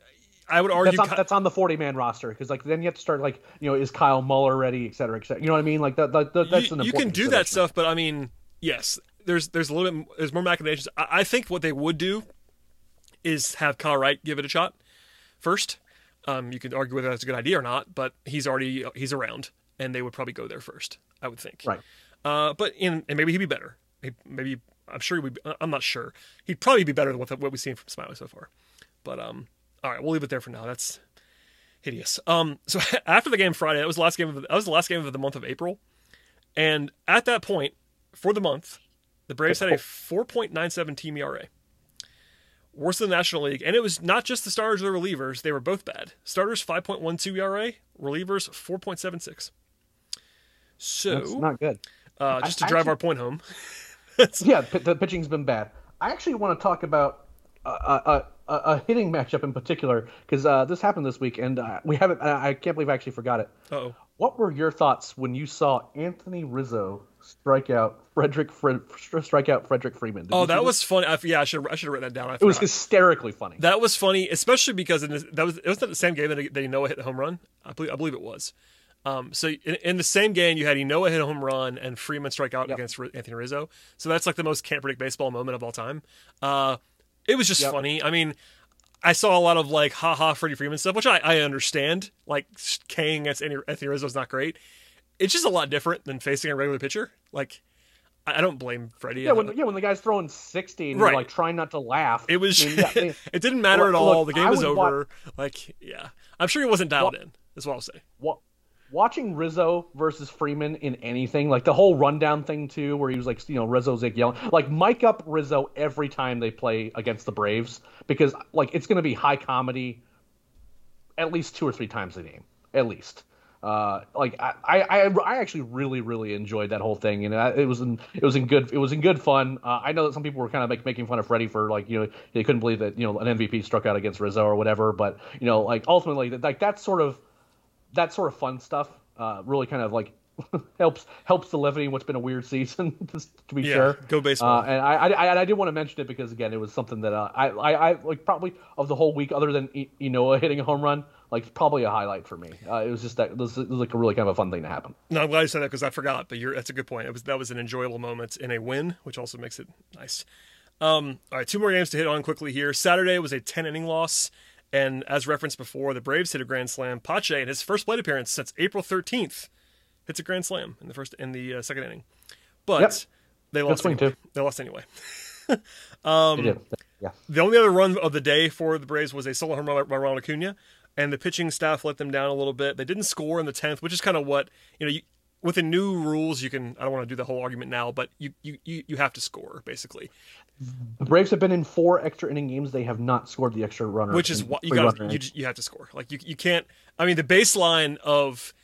I would argue, that's on, that's on the 40 man roster because like then you have to start like you know is Kyle Muller ready et cetera et cetera you know what I mean like that, that, that- that's you, an you can do that stuff, but I mean, yes, there's there's a little bit there's more machinations. I, I think what they would do is have Kyle Wright give it a shot first. Um, you could argue whether that's a good idea or not, but he's already he's around, and they would probably go there first. I would think. right Uh, but in and maybe he'd be better. Maybe I'm sure he would. Be, I'm not sure. He'd probably be better than what, what we've seen from Smyly so far. But um, all right, we'll leave it there for now. That's hideous. Um, so *laughs* after the game Friday, that was the last game of the, that was the last game of the month of April, And at that point, for the month, the Braves had a 4.97 team ERA. Worse than the National League. And it was not just the starters or the relievers, they were both bad. Starters 5.12 ERA, relievers 4.76. So That's not good. Uh, just to I- drive actually- our point home. *laughs* yeah, p- the pitching's been bad. I actually want to talk about a, a, a, a hitting matchup in particular because uh, this happened this week, and uh, we haven't. I I can't believe I actually forgot it. Oh, What were your thoughts when you saw Anthony Rizzo strike out Frederick Fred, strike out Frederick Freeman? Did oh, that was funny. I, yeah, I should I should have written that down. I it was hysterically funny. That was funny, especially because in this, that was it was the same game that, that Ynoa hit the home run. I believe I believe it was. Um, so in, in the same game, you had Ynoa hit a home run and Freeman strike out Yep. against Anthony Rizzo. So that's like the most can't predict baseball moment of all time. Uh, it was just Yep. funny. I mean, I saw a lot of like ha ha Freddie Freeman stuff, which I, I understand. Like Kang against Anthony Rizzo is not great. It's just a lot different than facing a regular pitcher. Like I don't blame Freddie. yeah, when yeah when the guy's throwing sixty and Right. like trying not to laugh. It was. I mean, yeah, *laughs* it didn't matter Look- at all. look, the game I was over. Like, yeah, I'm sure he wasn't dialed Wa- in. That's what I'll say. wa- watching Rizzo versus Freeman in anything, like the whole rundown thing too, where he was like, you know, Rizzo's like yelling, like mic up Rizzo every time they play against the Braves because like it's going to be high comedy, at least two or three times a game, at least. Uh, like I, I, I actually really, really enjoyed that whole thing, and it was in, it was in good, it was in good fun. Uh, I know that some people were kind of like making fun of Freddie for like, you know, they couldn't believe that you know an MVP struck out against Rizzo or whatever, but you know, like ultimately, like that's sort of that sort of fun stuff uh, really kind of like *laughs* helps helps the levity in what's been a weird season *laughs* to be Yeah, sure. go baseball. Uh, and I, I I did want to mention it because again it was something that uh, I, I I like probably of the whole week other than I- Ynoa hitting a home run like probably a highlight for me. Uh, it was just that it was, it was like a really kind of a fun thing to happen. No, I'm glad you said that because I forgot. But you're that's a good point. It was that was an enjoyable moment in a win, which also makes it nice. Um, all right, two more games to hit on quickly here. Saturday was a 10 inning loss, and as referenced before, the Braves hit a grand slam. Pache in his first plate appearance since April 13th hits a grand slam in the first in the uh, second inning, but Yep. they lost. anyway. too. They lost anyway. *laughs* They. Yeah. The only other run of the day for the Braves was a solo home run by Ronald Acuna, and the pitching staff let them down a little bit. They didn't score in the tenth, which is kind of what you know. You, with the new rules, you can. I don't want to do the whole argument now, but you you, you have to score basically, The Braves have been in four extra inning games. They have not scored the extra runner, which is what you got. You you have to score. Like you you can't. I mean, the baseline of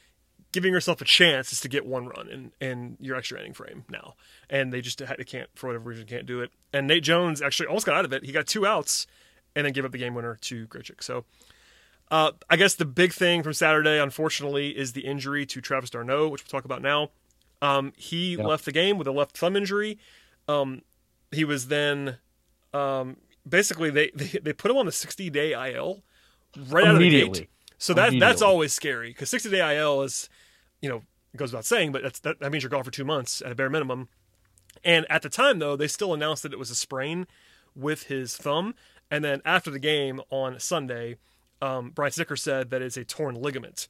giving yourself a chance is to get one run in, in your extra inning frame now, and they just they can't for whatever reason can't do it. And Nate Jones actually almost got out of it. He got two outs, and then gave up the game winner to Grichuk. So. Uh, I guess the big thing from Saturday, unfortunately, is the injury to Travis d'Arnaud, which we'll talk about now. Um, he left the game with a left thumb injury. Um, he was then um, basically they, they they put him on the 60 day IL right out of the gate. So that that's always scary because 60 day IL is, you know, goes without saying, but that's, that, that means you're gone for two months at a bare minimum. And at the time, though, they still announced that it was a sprain with his thumb. And then after the game on Sunday, um, Brian Snitker said that it's a torn ligament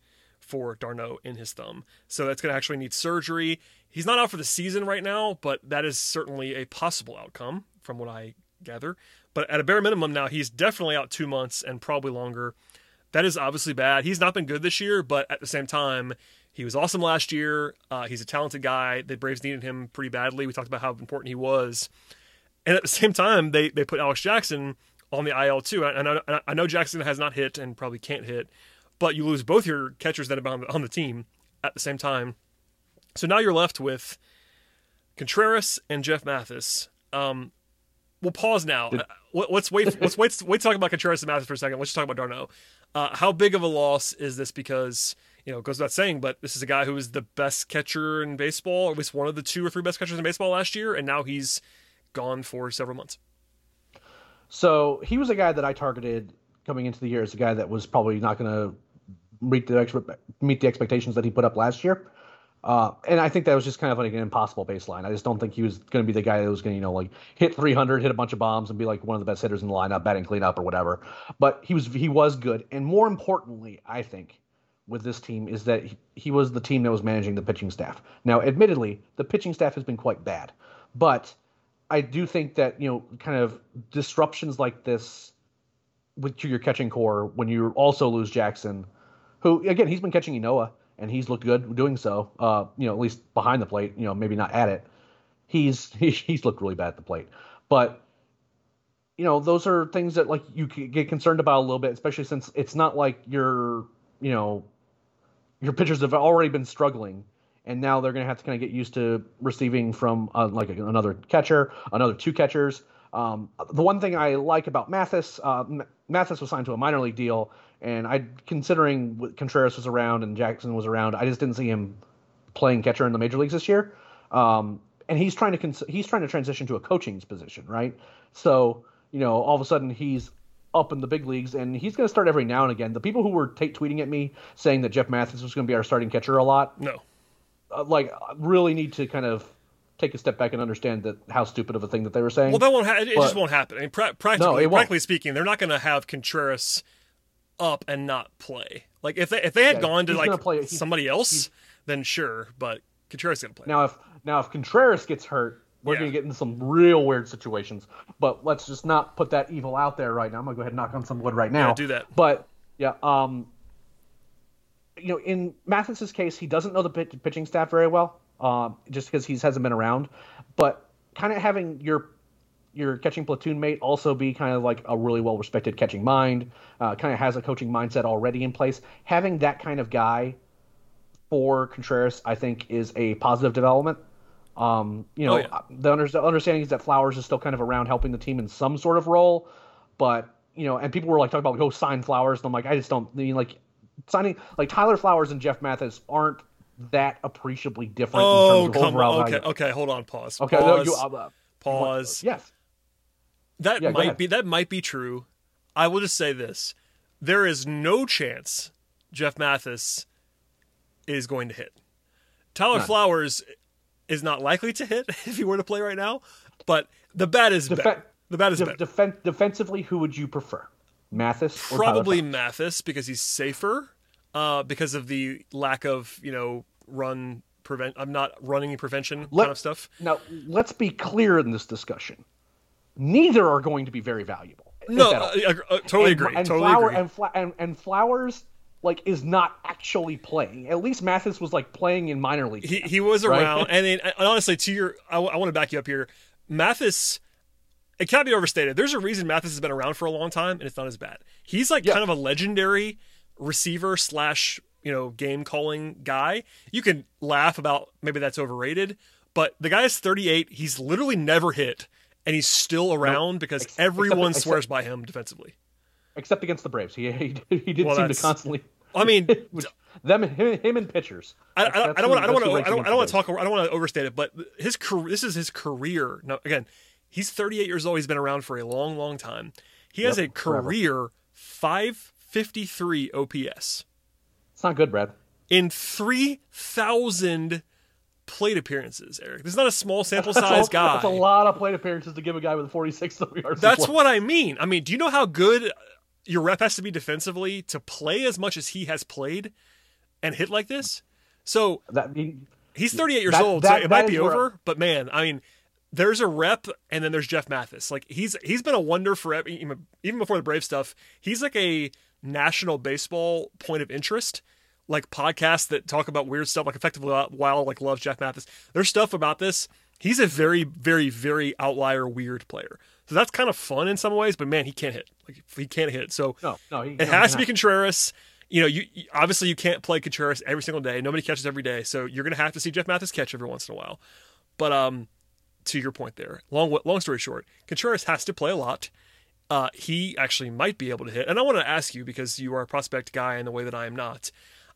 for d'Arnaud in his thumb. So that's going to actually need surgery. He's not out for the season right now, but that is certainly a possible outcome from what I gather. But at a bare minimum now, he's definitely out two months and probably longer. That is obviously bad. He's not been good this year, but at the same time, he was awesome last year. Uh, he's a talented guy. The Braves needed him pretty badly. We talked about how important he was. And at the same time, they, they put Alex Jackson on the IL too. And I, I, I know Jackson has not hit and probably can't hit, but you lose both your catchers that have been on the, on the team at the same time. So now you're left with Contreras and Jeff Mathis. Um, we'll pause now. Uh, let- let's wait. Let's wait. Wait talk about Contreras and Mathis for a second. Let's just talk about d'Arnaud. Uh, how big of a loss is this? Because you know, it goes without saying, but this is a guy who was the best catcher in baseball, or at least one of the two or three best catchers in baseball last year, and now he's gone for several months. So he was a guy that I targeted coming into the year as a guy that was probably not going to meet the meet the expectations that he put up last year. Uh, and I think that was just kind of like an impossible baseline. I just don't think he was going to be the guy that was going to, you know, like hit 300, hit a bunch of bombs, and be like one of the best hitters in the lineup, batting cleanup or whatever. But he was he was good, and more importantly, I think with this team is that he, he was the team that was managing the pitching staff. Now, admittedly, the pitching staff has been quite bad, but I do think that you know, kind of disruptions like this with to your catching core when you also lose Jackson, who again he's been catching Ynoa and he's looked good doing so. Uh, you know, at least behind the plate. You know, maybe not at it. He's *laughs* he's looked really bad at the plate, but you know, those are things that like you get concerned about a little bit, especially since it's not like your you know your pitchers have already been struggling and now they're going to have to kind of get used to receiving from uh, like another catcher, another two catchers. Um, the one thing I like about Mathis, uh, Mathis was signed to a minor league deal, and I, considering Contreras was around and Jackson was around, I just didn't see him playing catcher in the major leagues this year. Um, and he's trying to cons- he's trying to transition to a coaching position, right? So you know, all of a sudden he's up in the big leagues, and he's going to start every now and again. The people who were t- tweeting at me saying that Jeff Mathis was going to be our starting catcher a lot, no, uh, like really need to kind of take a step back and understand that how stupid of a thing that they were saying. Well, that won't. Ha- it just won't happen. I mean, pra- practically, no, practically speaking, they're not going to have Contreras up and not play. Like if they if they had yeah, gone to like play, somebody else, then sure. But Contreras going to play. Now if now if Contreras gets hurt, we're yeah. going to get into some real weird situations. But let's just not put that evil out there right now. I'm going to go ahead and knock on some wood right now. Yeah, do that. But yeah, um, you know, in Mathis's case, he doesn't know the pitching staff very well, uh, just because he hasn't been around. But kind of having your your catching platoon mate also be kind of like a really well respected catching mind, uh, kind of has a coaching mindset already in place. Having that kind of guy for Contreras, I think, is a positive development. Um, you know, oh, yeah. the, under- the understanding is that Flowers is still kind of around helping the team in some sort of role, but you know, and people were like talking about go sign Flowers, and I'm like, I just don't I mean like signing like Tyler Flowers and Jeff Mathis aren't that appreciably different oh, in terms of overall on. Okay, okay, hold on, pause. Okay, pause. No, you, uh, pause. yes, that yeah, might be that might be true. I will just say this: there is no chance Jeff Mathis is going to hit. Tyler None. Flowers is not likely to hit *laughs* if he were to play right now, but the bat is better. The bat is de- better. Defensively, who would you prefer? Mathis? Probably Mathis because he's safer. Uh, because of the lack of you know run prevent. I'm not running prevention Let, kind of stuff. Now let's be clear in this discussion. Neither are going to be very valuable. No, uh, totally and, agree. And totally flower, agree. And, fla- and, and flowers like is not actually playing. At least Mathis was like playing in minor league. He, he was right? around, *laughs* and, and honestly, to your, I, I want to back you up here. Mathis it can't be overstated. There's a reason Mathis has been around for a long time, and it's not as bad. He's like yeah. kind of a legendary receiver slash you know game calling guy. You can laugh about maybe that's overrated, but the guy is 38. He's literally never hit, and he's still around because Ex- everyone except, swears except, by him defensively. Except against the Braves, he he, he did well, seem to constantly. I mean, *laughs* them him, him and pitchers. I, I, I don't want I don't want to I don't, I don't want to talk I don't want to overstate it, but his career this is his career. Now again, He's 38 years old. He's been around for a long, long time. He yep, has a career forever. 553 OPS. It's not good, Brad. In 3,000 plate appearances, Eric. This is not a small sample size guy. That's a lot of plate appearances to give a guy with 46 yards. That's what I mean. I mean, do you know how good your rep has to be defensively to play as much as he has played and hit like this? So that, he's 38 years that, old, that, so it might be over. But man, I mean, there's a rep and then there's Jeff Mathis. Like he's he's been a wonder for even before the Brave stuff. He's like a national baseball point of interest, like podcasts that talk about weird stuff, like effectively wild, like loves Jeff Mathis. There's stuff about this. He's a very very very outlier weird player. So that's kind of fun in some ways, but man, he can't hit. Like he can't hit. So no, no, he, it no, has to be Contreras. You know, you obviously you can't play Contreras every single day. Nobody catches every day, so you're gonna have to see Jeff Mathis catch every once in a while. But um, to your point there, long long story short, Contreras has to play a lot. Uh, he actually might be able to hit. And I want to ask you because you are a prospect guy in the way that I am not.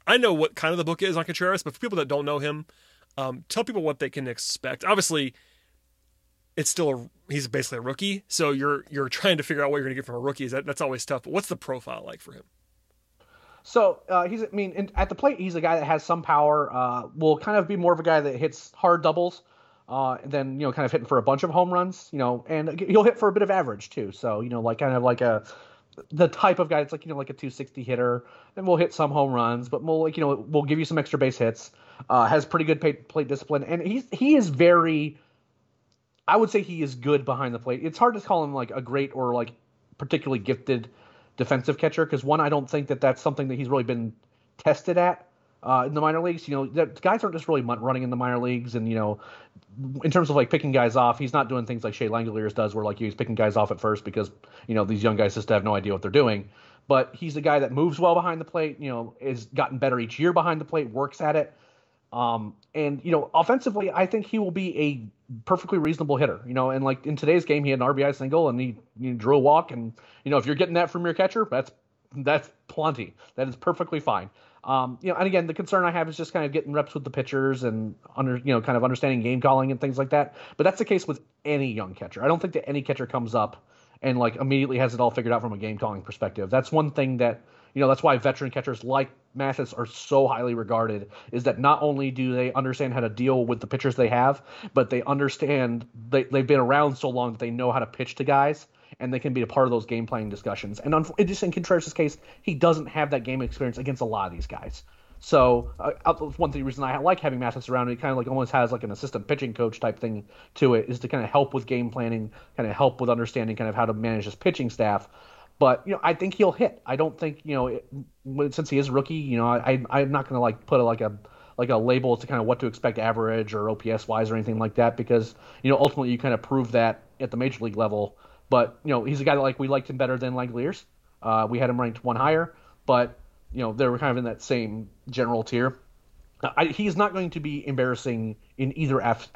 I know what kind of the book is on Contreras, but for people that don't know him, um, tell people what they can expect. Obviously, it's still a, he's basically a rookie, so you're you're trying to figure out what you're going to get from a rookie. Is that that's always tough. But what's the profile like for him? So uh, he's, I mean, at the plate, he's a guy that has some power. Uh, will kind of be more of a guy that hits hard doubles uh, then you know kind of hitting for a bunch of home runs, you know, and he'll hit for a bit of average too. So you know, like kind of like a the type of guy that's like you know like a 260 hitter, and we'll hit some home runs, but we'll like you know we'll give you some extra base hits. Uh, has pretty good plate, plate discipline, and he's he is very. I would say he is good behind the plate. It's hard to call him like a great or like particularly gifted defensive catcher because one, I don't think that that's something that he's really been tested at uh, in the minor leagues. You know, the guys aren't just really running in the minor leagues, and you know, in terms of like picking guys off, he's not doing things like Shea Langeliers does, where like he's picking guys off at first because you know these young guys just have no idea what they're doing. But he's a guy that moves well behind the plate. You know, is gotten better each year behind the plate, works at it. Um, and you know, offensively, I think he will be a perfectly reasonable hitter. You know, and like in today's game, he had an RBI single and he, he drew a walk. And you know, if you're getting that from your catcher, that's that's plenty. That is perfectly fine. Um, you know, and again, the concern I have is just kind of getting reps with the pitchers and under, you know, kind of understanding game calling and things like that. But that's the case with any young catcher. I don't think that any catcher comes up and like immediately has it all figured out from a game calling perspective. That's one thing that you know that's why veteran catchers like Mathis are so highly regarded is that not only do they understand how to deal with the pitchers they have, but they understand they, they've been around so long that they know how to pitch to guys and they can be a part of those game playing discussions. And un- just in Contreras' case, he doesn't have that game experience against a lot of these guys. So uh, one the reason I like having Mathis around, it kind of like almost has like an assistant pitching coach type thing to it, is to kind of help with game planning, kind of help with understanding kind of how to manage his pitching staff. But you know, I think he'll hit. I don't think you know, it, since he is rookie, you know, I I'm not going to like put a, like a like a label to kind of what to expect average or OPS wise or anything like that because you know ultimately you kind of prove that at the major league level but you know, he's a guy that like we liked him better than Langeliers. Uh, we had him ranked one higher, but you know they were kind of in that same general tier. I, he's not going to be embarrassing in either af-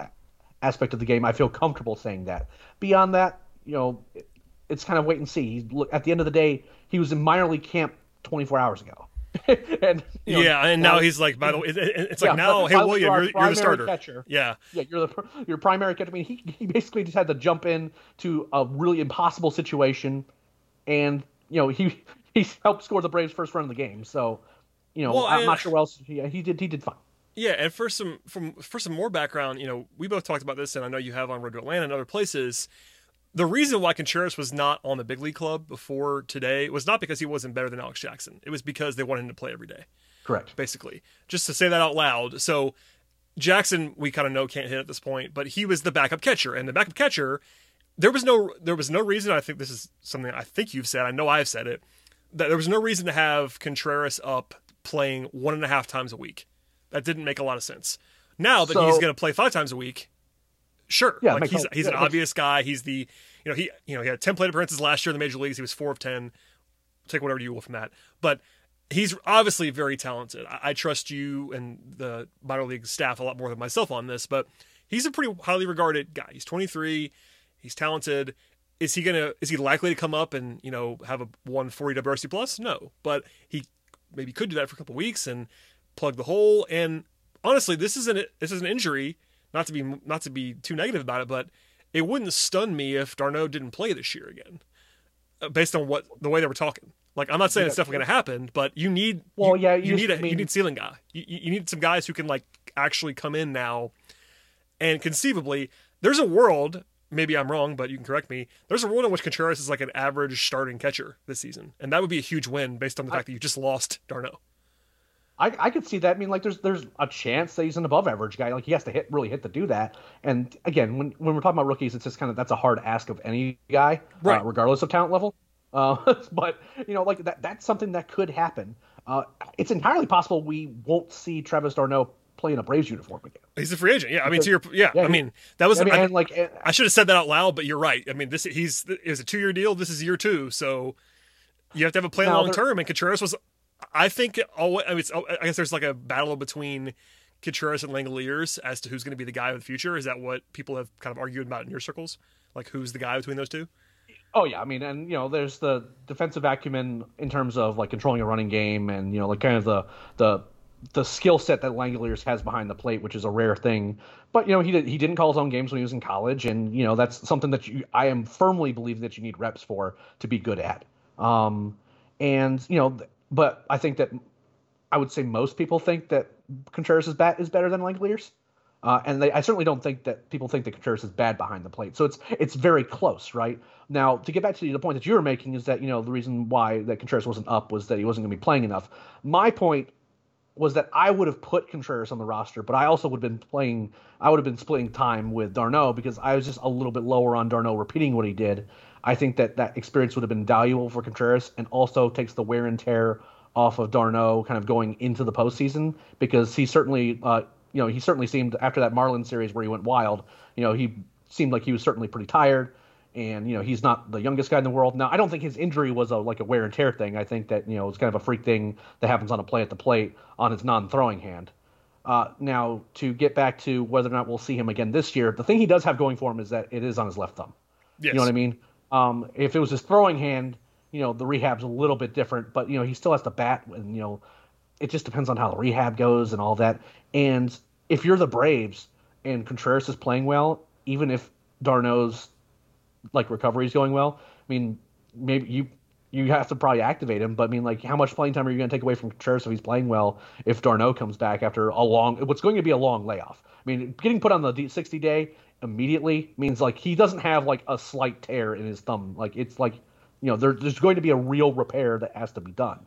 aspect of the game. I feel comfortable saying that. Beyond that, you know, it, it's kind of wait and see. He's, at the end of the day, he was in minor league camp 24 hours ago. *laughs* and you know, yeah, and now, he's like, by the way, it's like yeah, now, hey William, you're, you're, the starter. Catcher. Yeah, yeah, you're the your primary catcher. I mean, he he basically just had to jump in to a really impossible situation, and you know he he helped score the Braves' first run of the game. So, you know, well, I'm and, not sure what else he, he did. He did fine. Yeah, and for some from for some more background, you know, we both talked about this, and I know you have on Road to Atlanta and other places the reason why Contreras was not on the big league club before today was not because he wasn't better than Alex Jackson. It was because they wanted him to play every day. Correct. Basically, just to say that out loud. So Jackson, we kind of know can't hit at this point, but he was the backup catcher, and the backup catcher, there was no there was no reason. I think this is something I think you've said. I know I've said it. That there was no reason to have Contreras up playing one and a half times a week. That didn't make a lot of sense. Now that so, he's going to play five times a week, Sure. Yeah, like he's he's yeah, an obvious guy. He's the you know he you know he had ten plate appearances last year in the major leagues. He was four of ten. Take whatever you will from that, but he's obviously very talented. I, I trust you and the minor league staff a lot more than myself on this, but he's a pretty highly regarded guy. He's 23. He's talented. Is he gonna? Is he likely to come up and you know have a 140 WRC plus? No, but he maybe could do that for a couple weeks and plug the hole. And honestly, this is an this is an injury not to be not to be too negative about it, but it wouldn't stun me if d'Arnaud didn't play this year again, uh, based on what the way they were talking. Like I'm not saying yeah, it's definitely going to happen, but you need well, you, yeah, you, you need a mean... you need ceiling guy. You, you need some guys who can like actually come in now, and conceivably, there's a world. Maybe I'm wrong, but you can correct me. There's a world in which Contreras is like an average starting catcher this season, and that would be a huge win based on the I, fact that you just lost d'Arnaud. I, I could see that. I mean, like, there's there's a chance that he's an above average guy. Like, he has to hit really hit to do that. And again, when when we're talking about rookies, it's just kind of that's a hard ask of any guy, uh, right. uh, regardless of talent level. Uh, *laughs* but you know, like that that's something that could happen. Uh, it's entirely possible we won't see Travis d'Arnaud play in a Braves uniform again. He's a free agent. Yeah, I mean, to your yeah, yeah I mean that was I, mean, I, like I should have said that out loud, but you're right. I mean, this he's it was a two year deal. This is year two, so you have to have a plan long term. And Contreras was I think all I, mean, I guess there's like a battle between Contreras and Langeliers as to who's going to be the guy of the future. Is that what people have kind of argued about in your circles? Like who's the guy between those two? Oh yeah, I mean, and you know, there's the defensive acumen in terms of like controlling a running game, and you know, like kind of the the the skill set that Langeliers has behind the plate, which is a rare thing. But you know, he did, he didn't call his own games when he was in college, and you know, that's something that you I am firmly believe that you need reps for to be good at. Um, and you know, but I think that I would say most people think that Contreras' bat is better than Langeliers. Uh, and they, I certainly don't think that people think that Contreras is bad behind the plate. So it's it's very close, right? Now, to get back to the point that you were making is that you know the reason why that Contreras wasn't up was that he wasn't going to be playing enough. My point was that I would have put Contreras on the roster, but I also would have been playing. I would have been splitting time with d'Arnaud because I was just a little bit lower on d'Arnaud repeating what he did, I think that that experience would have been valuable for Contreras and also takes the wear and tear off of d'Arnaud kind of going into the postseason because he certainly, uh, you know, he certainly seemed after that Marlins series where he went wild, you know, he seemed like he was certainly pretty tired. And you know he's not the youngest guy in the world. Now I don't think his injury was a like a wear and tear thing. I think that you know it's kind of a freak thing that happens on a play at the plate on his non-throwing hand. Uh, now, to get back to whether or not we'll see him again this year, the thing he does have going for him is that it is on his left thumb. Yes. You know what I mean? Um, if it was his throwing hand, you know, the rehab's a little bit different, but you know, he still has to bat, and you know, it just depends on how the rehab goes and all that. And if you're the Braves and Contreras is playing well, even if d'Arnaud's like recovery is going well, I mean, maybe you you have to probably activate him. But I mean, like, how much playing time are you going to take away from Contreras if he's playing well? If d'Arnaud comes back after a long, what's going to be a long layoff. I mean, getting put on the 60 day immediately means like he doesn't have like a slight tear in his thumb. Like it's like, you know, there, there's going to be a real repair that has to be done.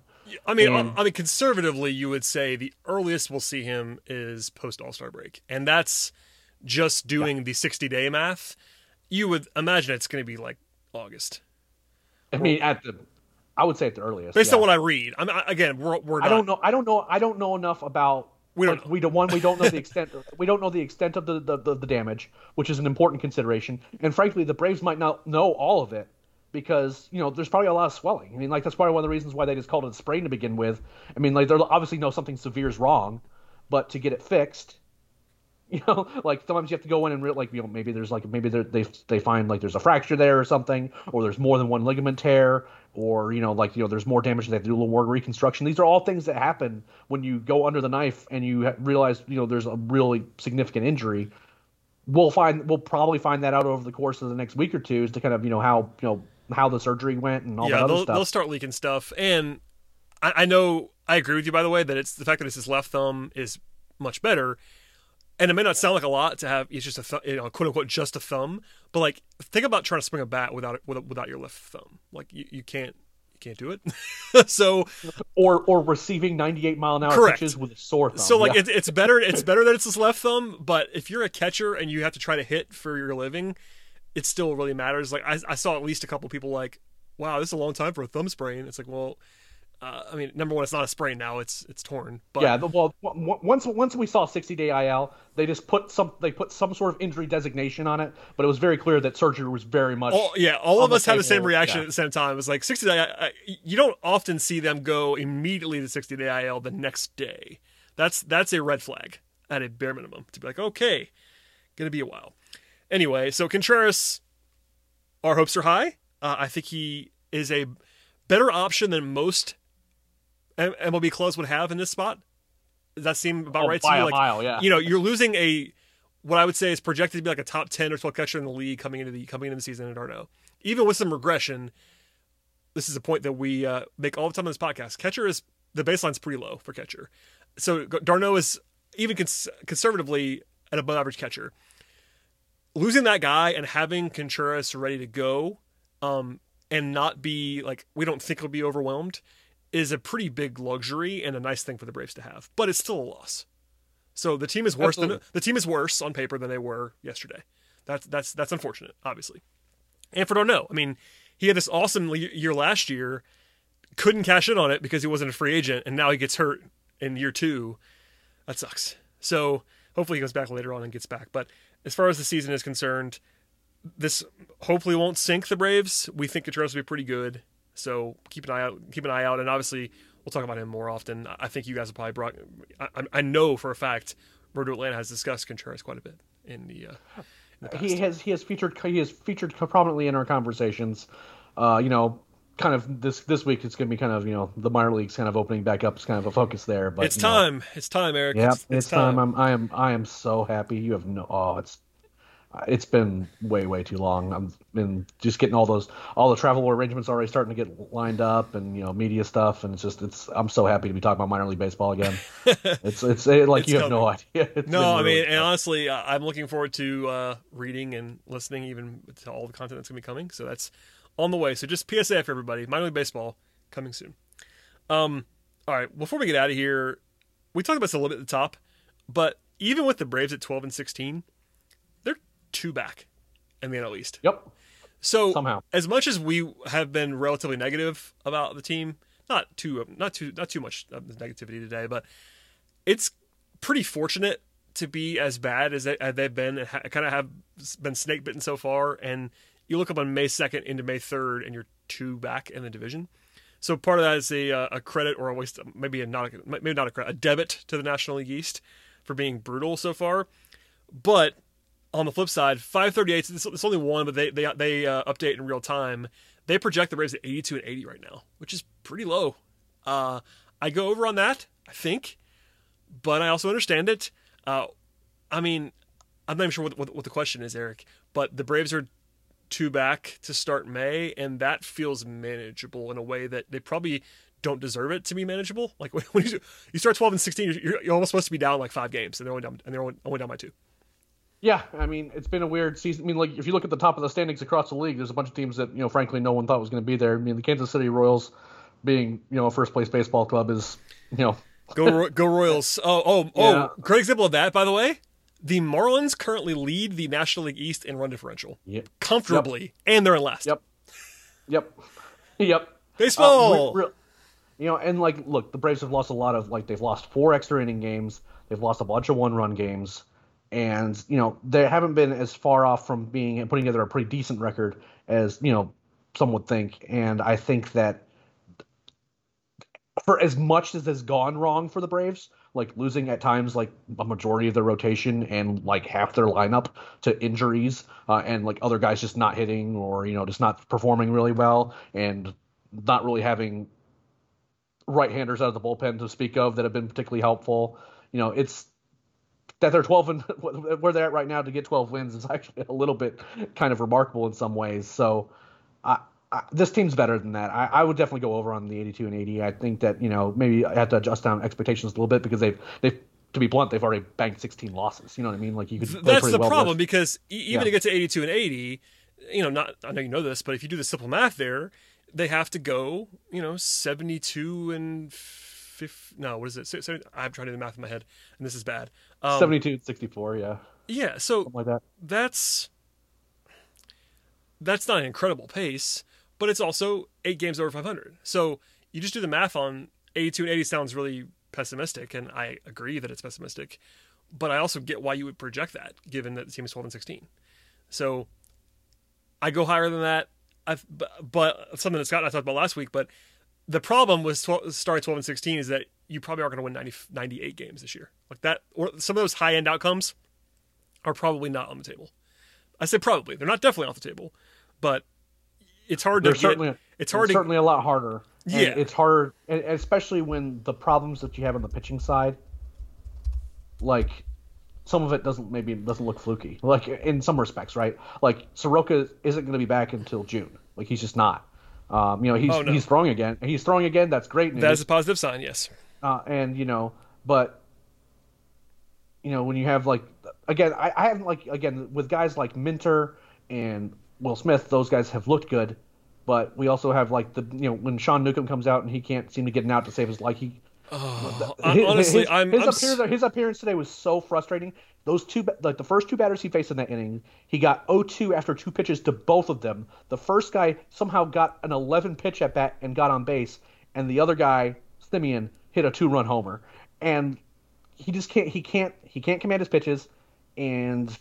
I mean, and, I mean, conservatively, you would say the earliest we'll see him is post All Star break, and that's just doing yeah. the 60 day math. You would imagine it's going to be like August. I mean, at the I would say at the earliest. Based yeah. on what I read, I mean, again, we're, we're not, I don't know. I don't know. I don't know enough about. We don't. Like, we don't. One, we don't know the *laughs* extent. we don't know the extent of the, the, the the damage, which is an important consideration. And frankly, the Braves might not know all of it because you know there's probably a lot of swelling. I mean, like that's probably one of the reasons why they just called it a sprain to begin with. I mean, like they obviously know something severe is wrong, but to get it fixed, *laughs* You know, like sometimes you have to go in and re- like you know maybe there's like maybe they they find like there's a fracture there or something, or there's more than one ligament tear, or you know like you know there's more damage. They have to do a little more reconstruction. These are all things that happen when you go under the knife and you realize you know there's a really significant injury. We'll find we'll probably find that out over the course of the next week or two as to kind of you know how you know how the surgery went and all yeah, that other they'll, stuff. they'll start leaking stuff, and I, I know I agree with you by the way that it's the fact that it's his left thumb is much better and it may not sound like a lot to have it's just a th- you know, quote unquote just a thumb, but like think about trying to swing a bat without without your left thumb. Like you, you can't you can't do it. *laughs* so or or receiving 98 mile an hour correct. pitches with a sore thumb. So like yeah. it, it's better it's better that it's his left thumb, but if you're a catcher and you have to try to hit for your living, it still really matters. Like I, I saw at least a couple people like, wow, this is a long time for a thumb sprain. It's like, well, uh, I mean, number one, it's not a sprain now; it's it's torn. But yeah, well, once once we saw 60 day IL, they just put some they put some sort of injury designation on it, but it was very clear that surgery was very much. Oh, yeah, all of us had the same reaction yeah. at the same time. It was like 60 day. I, you don't often see them go immediately to 60 day IL the next day. That's that's a red flag at a bare minimum to be like, okay, gonna be a while. Anyway, so Contreras, our hopes are high. Uh, I think he is a better option than most MLB clubs would have in this spot. Does that seem about oh, right to you? Like, mile, yeah. You know, you're losing a what I would say is projected to be like a top ten or twelve catcher in the league coming into the coming into the season. I don't. Even with some regression, this is a point that we uh, make all the time on this podcast. Catcher is the baseline's pretty low for catcher, so d'Arnaud is even cons- conservatively an above average catcher. Losing that guy and having Contreras ready to go, um, and not be like we don't think he'll be overwhelmed is a pretty big luxury and a nice thing for the Braves to have, but it's still a loss. So the team is worse Absolutely. than the team is worse on paper than they were yesterday. That's that's that's unfortunate, obviously. And for d'Arnaud, I mean, he had this awesome year last year, couldn't cash in on it because he wasn't a free agent, and now he gets hurt in year two. That sucks. So hopefully he goes back later on and gets back. But as far as the season is concerned, this hopefully won't sink the Braves. We think the Contreras will be pretty good. So keep an eye out. Keep an eye out, and obviously we'll talk about him more often. I think you guys have probably brought. I, I know for a fact, Road to Atlanta has discussed Contreras quite a bit in the. Uh, in the he has he has featured he has featured prominently in our conversations. Uh, you know, kind of this this week it's going to be kind of you know the minor leagues kind of opening back up is kind of a focus there. But it's time. Know, it's time, Eric. Yeah, it's, it's, it's time. time. I'm I am I am so happy. You have no. Oh, it's it's been way way too long. I'm been just getting all those all the travel arrangements already starting to get lined up and you know media stuff and it's just it's I'm so happy to be talking about minor league baseball again. *laughs* it's it's it, like it's you coming. have no idea. *laughs* It's no, I mean, and honestly, I'm looking forward to uh, reading and listening even to all the content that's gonna be coming. So that's on the way. So just PSA for everybody, minor league baseball coming soon. Um, all right, before we get out of here, we talked about this a little bit at the top, but even with the Braves at 12 and 16 two back in the NL East. Yep. So somehow, as much as we have been relatively negative about the team, not too not too not too much negativity today, but it's pretty fortunate to be as bad as, they, have been and ha- kind of have been snake bitten so far. And you look up on May 2nd into May 3rd, and you're two back in the division. So part of that is a, uh, a credit or a waste, maybe a not a, maybe not a credit, a debit to the National League East for being brutal so far. But on the flip side, 538. It's, only one, but they they they uh, update in real time. They project the Braves at 82 and 80 right now, which is pretty low. Uh, I go over on that, I think, but I also understand it. Uh, I mean, I'm not even sure what, what, what the question is, Eric, but the Braves are two back to start May, and that feels manageable in a way that they probably don't deserve it to be manageable. Like *laughs* when you, you start 12 and 16, you're, you're almost supposed to be down like five games, and they're only down, and they're only, only down by two. Yeah, I mean it's been a weird season. I mean, like if you look at the top of the standings across the league, there's a bunch of teams that you know, frankly, no one thought was going to be there. I mean, the Kansas City Royals, being you know a first place baseball club, is you know go go Royals. *laughs* Oh oh oh, yeah. great example of that, by the way. The Marlins currently lead the National League East in run differential yep. comfortably, yep. and they're in last. Yep, yep, *laughs* yep. Baseball. Uh, re- re- you know, and like, look, the Braves have lost a lot of like they've lost four extra inning games. They've lost a bunch of one run games and you know they haven't been as far off from being putting together a pretty decent record as you know some would think. And I think that for as much as has gone wrong for the Braves, like losing at times like a majority of their rotation and like half their lineup to injuries uh, and like other guys just not hitting or you know just not performing really well and not really having right-handers out of the bullpen to speak of that have been particularly helpful. You know, it's that they're 12 and *laughs* where they're at right now to get 12 wins is *laughs* actually a little bit kind of remarkable in some ways. So, I, I, this team's better than that. I, I, would definitely go over on the 82 and 80. I think that you know maybe I have to adjust down expectations a little bit because they've they've to be blunt they've already banked 16 losses. You know what I mean? Like you could. That's the well problem with. because even yeah. to get to 82 and 80, you know, not I know you know this, but if you do the simple math there, they have to go you know 72 and 50, no, what is it? I'm trying to do the math in my head, and this is bad. Um, 72 64, yeah. Yeah, so Something like that. that's that's not an incredible pace, but it's also eight games over 500. So you just do the math on 82 and 80 sounds really pessimistic, and I agree that it's pessimistic, but I also get why you would project that, given that the team is 12 and 16. So I go higher than that. I've, but something that Scott and I talked about last week, but the problem with 12, starting 12 and 16 is that you probably aren't going to win 90, 98 games this year. Like that, or some of those high end outcomes are probably not on the table. I say probably; they're not definitely off the table, but it's hard they're to certainly, get. It's hard. To, certainly a lot harder. Yeah, it's harder, especially when the problems that you have on the pitching side, like some of it doesn't maybe doesn't look fluky. Like in some respects, right? Like Soroka isn't going to be back until June. Like he's just not. Um, you know, he's oh, no. he's throwing again. He's throwing again. That's great news. That's a positive sign. Yes. Uh, and you know, but you know, when you have like again, I, I haven't like again with guys like Minter and Will Smith, those guys have looked good, but we also have like the you know when Sean Newcomb comes out and he can't seem to get an out to save his life. he. Oh, his, honestly, his, I'm, his, I'm... Appearance, his appearance today was so frustrating. Those two, like the first two batters he faced in that inning, he got 0-2 after two pitches to both of them. The first guy somehow got an 11 pitch at bat and got on base, and the other guy, Semien, hit a two-run homer. And he just can't. He can't. He can't command his pitches, and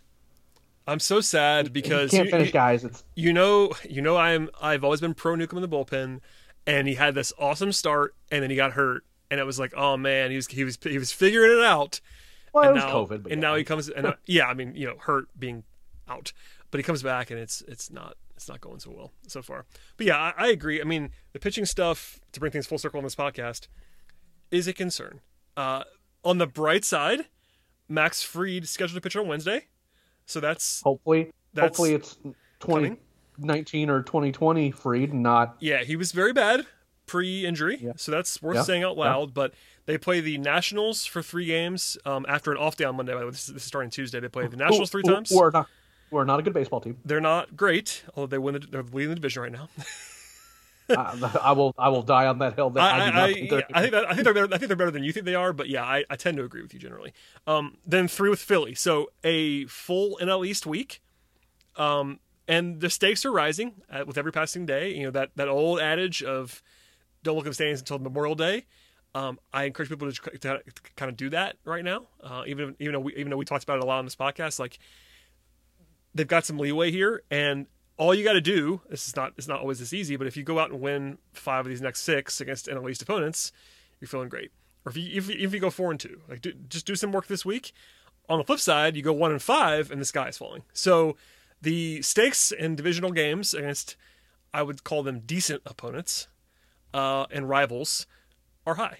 I'm so sad because he can't finish, you, guys. It's you know, you know, I'm I've always been pro Newcomb in the bullpen, and he had this awesome start, and then he got hurt, and it was like, oh man, he was he was he was figuring it out. Well, and it was now, COVID, and yeah. now he comes, and uh, yeah, I mean, you know, hurt being out, but he comes back, and it's it's not it's not going so well so far. But yeah, I, I agree. I mean, the pitching stuff to bring things full circle on this podcast is a concern. Uh, on the bright side, Max Fried scheduled to pitch on Wednesday, so that's hopefully that's hopefully it's 2019 or 2020 Fried, not yeah. He was very bad pre-injury, yeah. so that's worth yeah. saying out loud. Yeah. But they play the Nationals for three games um, after an off day on Monday. By the way, this is, this is starting Tuesday. They play the Nationals three times. We're not, we're not a good baseball team. They're not great, although they win. The, they're leading the division right now. *laughs* uh, I will I will die on that hill. That I, I, I, think, I think that, I think they're *laughs* better. I think they're better than you think they are. But yeah, I, I tend to agree with you generally. Um, then three with Philly, so a full NL East week, um, and the stakes are rising uh, with every passing day. You know that that old adage of don't look at the standings until Memorial Day. Um, I encourage people to, to, to, kind of do that right now. Uh, even even though we, even though we talked about it a lot on this podcast, like they've got some leeway here, and all you got to do. This is not it's not always this easy, but if you go out and win five of these next six against NL East opponents, you're feeling great. Or if you if, if you go four and two, like do, just do some work this week. On the flip side, you go one and five, and the sky is falling. So the stakes in divisional games against, I would call them decent opponents, uh, and rivals, are high.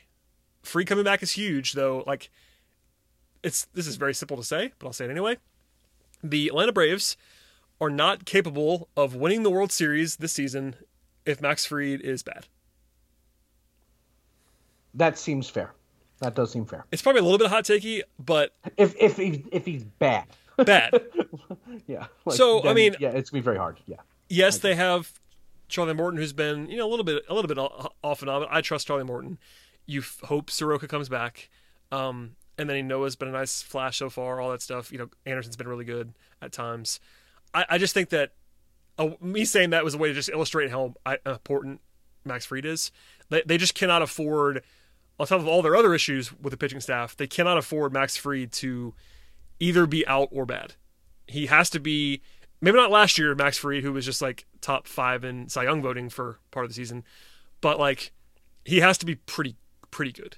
Fried coming back is huge, though. Like, it's this is very simple to say, but I'll say it anyway. The Atlanta Braves are not capable of winning the World Series this season if Max Fried is bad. That seems fair. That does seem fair. It's probably a little bit hot takey, but if if he's, if he's bad, bad. *laughs* yeah. Like, so then, I mean, yeah, it's gonna be very hard. Yeah. Yes, they have Charlie Morton, who's been you know a little bit a little bit off and on. I trust Charlie Morton. You f- hope Soroka comes back, um, and then Ynoa's been a nice flash so far. All that stuff. You know, Anderson's been really good at times. I, I just think that me saying that was a way to just illustrate how important Max Fried is. They, they just cannot afford, on top of all their other issues with the pitching staff, they cannot afford Max Fried to either be out or bad. He has to be, maybe not last year, Max Fried, who was just like top five in Cy Young voting for part of the season, but like he has to be pretty, pretty good.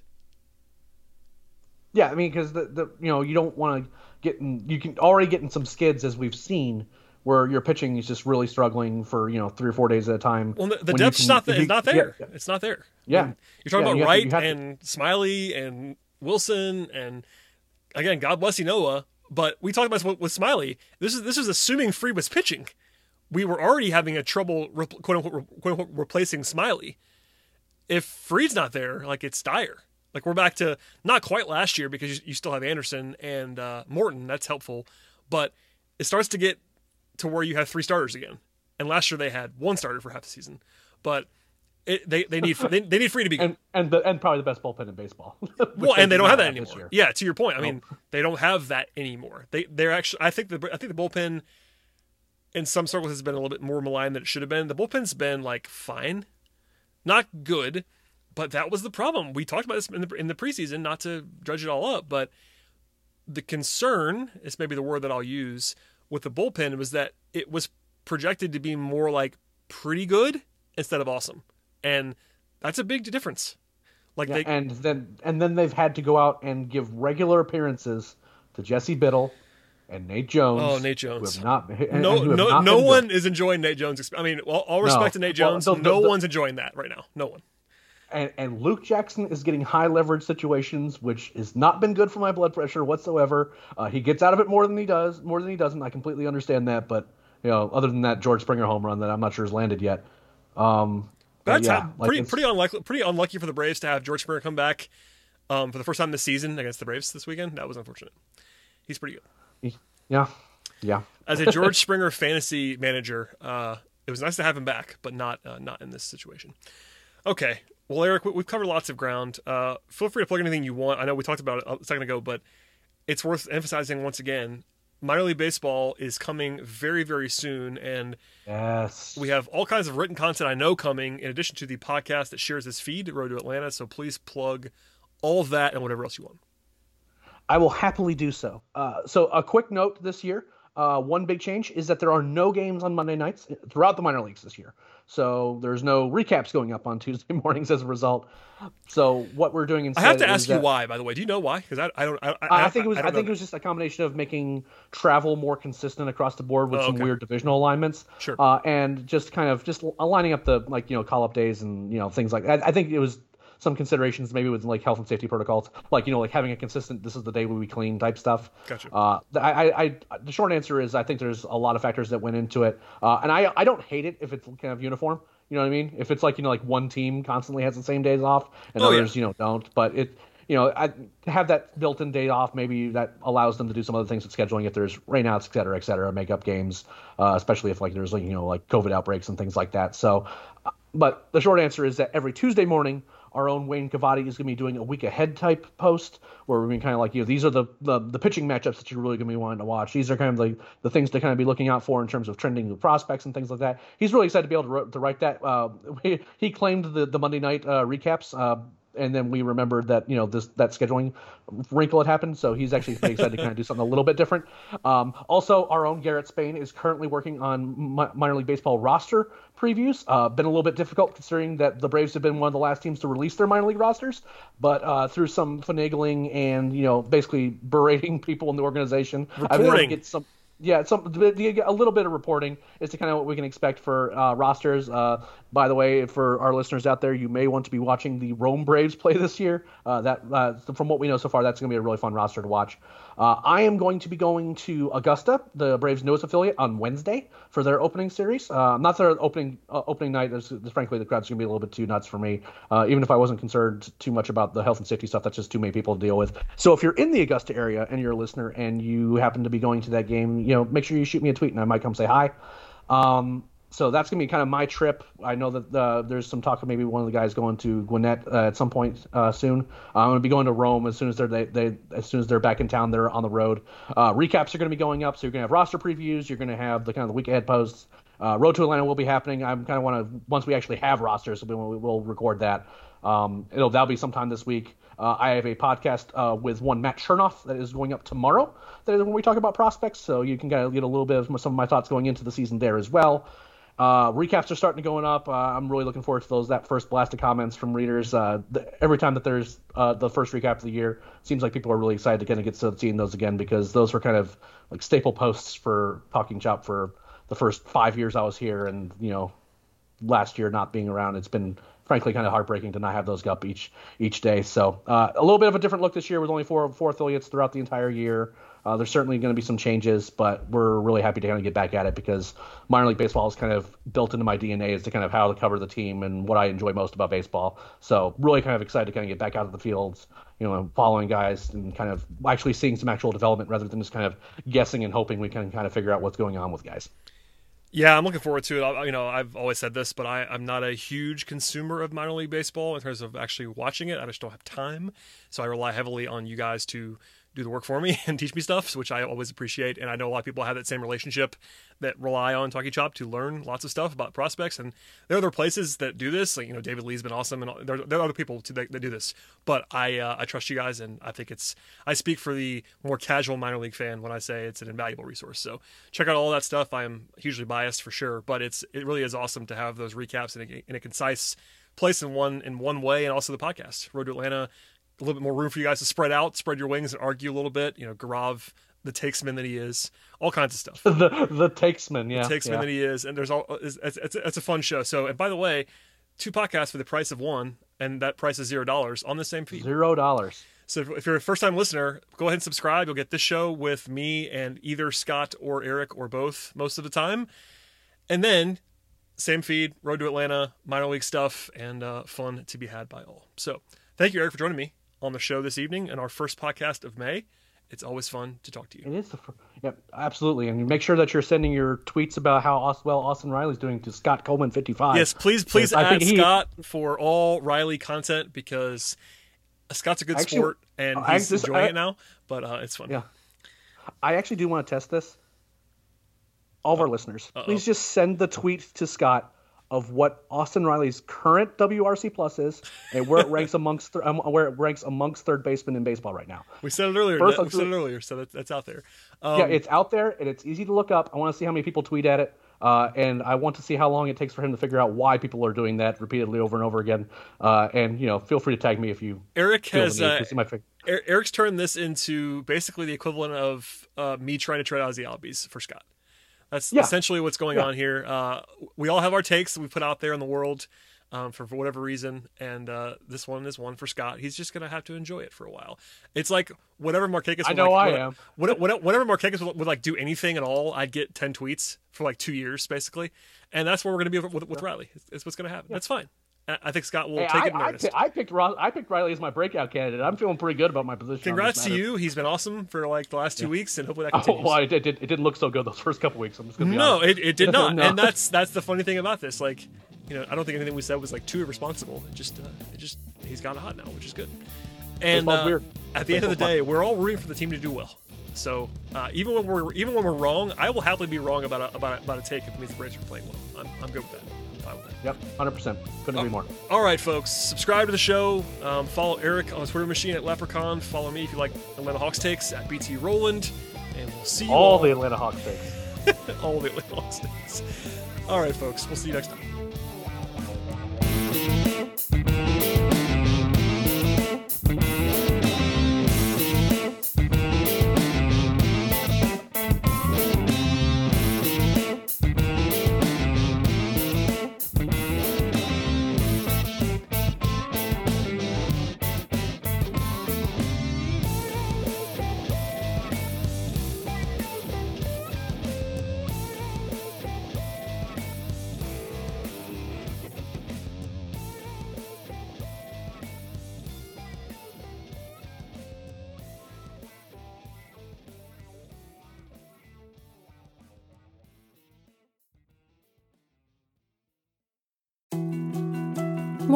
Yeah, I mean, because the, the you know you don't want to get in, you can already get in some skids as we've seen where your pitching is just really struggling for you know three or four days at a time. Well, the, the depth's can, not the, not there. Yeah. It's not there. Yeah, I mean, you're talking yeah, about you Wright to, and Smyly and Wilson and again, God bless you, Ynoa. But we talked about this with Smyly. This is this is assuming Fried was pitching. We were already having a trouble quote unquote, quote unquote replacing Smyly. If Fried's not there, like it's dire. Like we're back to not quite last year because you, you still have Anderson and uh, Morton. That's helpful, but it starts to get to where you have three starters again. And last year they had one starter for half the season, but it, they they need they, they need Fried to be and and, the, and probably the best bullpen in baseball. *laughs* well, and they don't have that anymore. Yeah, to your point, I mean, they don't have that anymore. They they're actually I think the I think the bullpen in some circles has been a little bit more maligned than it should have been. The bullpen's been like fine, not good, but that was the problem. We talked about this in the in the preseason, not to dredge it all up, but the concern is maybe the word that I'll use with the bullpen was that it was projected to be more like pretty good instead of awesome, and that's a big difference. Like yeah, they, and then and then they've had to go out and give regular appearances to Jesse Biddle and Nate Jones. Oh, Nate Jones. Who have not, and, no, and no, not no one good. is enjoying Nate Jones. I mean, all, all respect no. to Nate Jones, well, the, the, no the, one's enjoying that right now. No one and, and Luke Jackson is getting high leverage situations, which has not been good for my blood pressure whatsoever. Uh, he gets out of it more than he does, more than he doesn't. I completely understand that, but you know, other than that George Springer home run that I'm not sure has landed yet. Um, That's yeah, pretty pretty unlikely. Pretty unlucky for the Braves to have George Springer come back um, for the first time this season against the Braves this weekend. That was unfortunate. He's pretty good. Yeah, yeah. As a George *laughs* Springer fantasy manager, uh, it was nice to have him back, but not uh, not in this situation. Okay, well, Eric, we've covered lots of ground. Uh, feel free to plug anything you want. I know we talked about it a second ago, but it's worth emphasizing once again. Minor League Baseball is coming very, very soon, and yes, we have all kinds of written content I know coming. In addition to the podcast that shares this feed, Road to Atlanta. So please plug all of that and whatever else you want. I will happily do so. Uh, so a quick note this year: uh, one big change is that there are no games on Monday nights throughout the minor leagues this year. So there's no recaps going up on *laughs* Tuesday mornings as a result. So what we're doing instead. I have to ask you that, why, by the way. Do you know why? Because I, I, don't. I, I, I think it was. I, think it was just a combination of making travel more consistent across the board with oh, some weird divisional alignments. Sure. Uh, and just kind of just aligning up the like you know call up days and you know things like. I, I think it was some considerations maybe with like health and safety protocols, like you know, like having a consistent "this is the day we clean" type stuff. Gotcha. Uh, I, I, I, the short answer is I think there's a lot of factors that went into it, uh, and I, I don't hate it if it's kind of uniform. You know what I mean? If it's like you know, like one team constantly has the same days off, and oh, others yeah. you know don't, but it you know, I, have that built-in day off, maybe that allows them to do some other things with scheduling if there's rainouts, et cetera, et cetera, make up games, uh, especially if like there's like you know like COVID outbreaks and things like that. So, uh, but the short answer is that every Tuesday morning our own Wayne Cavadi is going to be doing a week ahead type post where we're going to kind of like, you know, these are the, the, the pitching matchups that you're really going to be wanting to watch. These are kind of the, the things to kind of be looking out for in terms of trending new prospects and things like that. He's really excited to be able to, to write that. Uh, he, *laughs* he claimed the, the Monday night uh, recaps. Uh, and then we remembered that you know this that scheduling wrinkle had happened. So he's actually excited to kind of do something a little bit different. Um, also, our own Garrett Spain is currently working on minor league baseball roster previews. Uh, been a little bit difficult considering that the Braves have been one of the last teams to release their minor league rosters, but uh, through some finagling and you know basically berating *laughs* people in the organization, Reporting. I've been able to get some yeah, some a little bit of reporting is to kind of what we can expect for uh, rosters. Uh, by the way, for our listeners out there, you may want to be watching the Rome Braves play this year. Uh, that, uh, from what we know so far, that's going to be a really fun roster to watch. Uh, I am going to be going to Augusta, the Braves' newest affiliate, on Wednesday for their opening series. Uh, not their opening uh, opening night. There's, frankly, the crowd's going to be a little bit too nuts for me. Uh, even if I wasn't concerned too much about the health and safety stuff, that's just too many people to deal with. So if you're in the Augusta area and you're a listener and you happen to be going to that game, you know, make sure you shoot me a tweet and I might come say hi. Um, so that's gonna be kind of my trip. I know that uh, there's some talk of maybe one of the guys going to Gwinnett uh, at some point uh, soon. I'm gonna be going to Rome as soon as they're they, they, as soon as they're back in town. They're on the road. Uh, recaps are gonna be going up, so you're gonna have roster previews. You're gonna have the kind of the week ahead posts. Uh, road to Atlanta will be happening. I'm kind of want to once we actually have rosters, we will record that. Um, it'll that'll be sometime this week. Uh, I have a podcast uh, with one Matt Chernoff that is going up tomorrow. That is when we talk about prospects, so you can kind of get a little bit of some of my thoughts going into the season there as well. Uh, recaps are starting to going up. Uh, I'm really looking forward to those. That first blast of comments from readers. Uh, the, every time that there's uh, the first recap of the year, seems like people are really excited to kind of get to seeing those again because those were kind of like staple posts for Talking Chop for the first five years I was here, and you know, last year not being around, it's been frankly kind of heartbreaking to not have those up each each day. So uh, a little bit of a different look this year with only four four affiliates throughout the entire year. Uh, there's certainly going to be some changes, but we're really happy to kind of get back at it because minor league baseball is kind of built into my DNA as to kind of how to cover the team and what I enjoy most about baseball. So really kind of excited to kind of get back out of the fields, you know, following guys and kind of actually seeing some actual development rather than just kind of guessing and hoping we can kind of figure out what's going on with guys. Yeah, I'm looking forward to it. I, you know, I've always said this, but I, I'm not a huge consumer of minor league baseball in terms of actually watching it. I just don't have time, so I rely heavily on you guys to do the work for me *laughs* and teach me stuff, which I always appreciate. And I know a lot of people have that same relationship that rely on Talking Chop to learn lots of stuff about prospects. And there are other places that do this. Like, you know, David Lee's been awesome, and there, there are other people to, that, that, do this. But I uh, I trust you guys, and I think it's I speak for the more casual minor league fan when I say it's an invaluable resource. So check out all that stuff. I am hugely biased for sure, but it's it really is awesome to have those recaps in a, in a concise place in one in one way, and also the podcast Road to Atlanta a little bit more room for you guys to spread out, spread your wings, and argue a little bit. You know, Gaurav, the takesman that he is, all kinds of stuff. *laughs* the the takesman, yeah, the takesman yeah. that he is, and there's all it's, it's, it's, it's a fun show. So, and by the way, two podcasts for the price of one, and that price is zero dollars on the same feed. Zero dollars. So if you're a first time listener, go ahead and subscribe. You'll get this show with me and either Scott or Eric or both most of the time. And then same feed, Road to Atlanta, minor league stuff, and uh, fun to be had by all. So thank you, Eric, for joining me on the show this evening and our first podcast of May. It's always fun to talk to you. It is the first. Yep, absolutely. And make sure that you're sending your tweets about how well Austin Riley's doing to Scott Coleman 55. Yes, please, please add he, Scott for all Riley content because Scott's a good actually, sport and he's just, enjoying I, it now. But uh, it's fun. Yeah, I actually do want to test this. All of our listeners, Uh-oh. please just send the tweet to Scott of what Austin Riley's current WRC plus is and where it *laughs* ranks amongst th- um, where it ranks amongst third basemen in baseball right now. We said it earlier. First, we said it earlier, so that's, that's out there. Um, yeah, it's out there and it's easy to look up. I want to see how many people tweet at it, uh, and I want to see how long it takes for him to figure out why people are doing that repeatedly over and over again. Uh, and you know, feel free to tag me if you. Eric has. Uh, Eric's turned this into basically the equivalent of uh, me trying to trade Ozzie Albies for Scott. That's yeah. essentially what's going yeah. on here. Uh, we all have our takes that we put out there in the world um, for, for whatever reason, and uh, this one is one for Scott. He's just gonna have to enjoy it for a while. It's like whatever Markakis. I know like, I am. Whatever Markakis would, would, like do anything at all, I'd get ten tweets for like two years basically, and that's where we're gonna be with, with, with Riley. It's, it's, what's gonna happen. That's fine. I think Scott will hey, take I, it I, I, picked I picked Riley as my breakout candidate. I'm feeling pretty good about my position. Congrats to you. He's been awesome for like the last two yeah. weeks, and hopefully that *laughs* continues. Oh, well, it, it, it, didn't look so good those first couple weeks. I'm just gonna be no, it, it, did *laughs* not, no. and that's that's the funny thing about this. Like, you know, I don't think anything we said was like too irresponsible. It just, uh, it just, he's got hot now, which is good. And uh, at the end of the day, we're all rooting for the team to do well. So uh, even when we're even when we're wrong, I will happily be wrong about a, about a, about a take if it means the Braves are playing well. I'm, I'm good with that. Yep, hundred percent. Couldn't agree more. All right, folks. Subscribe to the show. Um, follow Eric on the Twitter machine at Leprechaun. Follow me if you like Atlanta Hawks takes at BT Rowland. And we'll see you All the Atlanta Hawks takes. *laughs* all the Atlanta Hawks takes. All right, folks. We'll see you next time.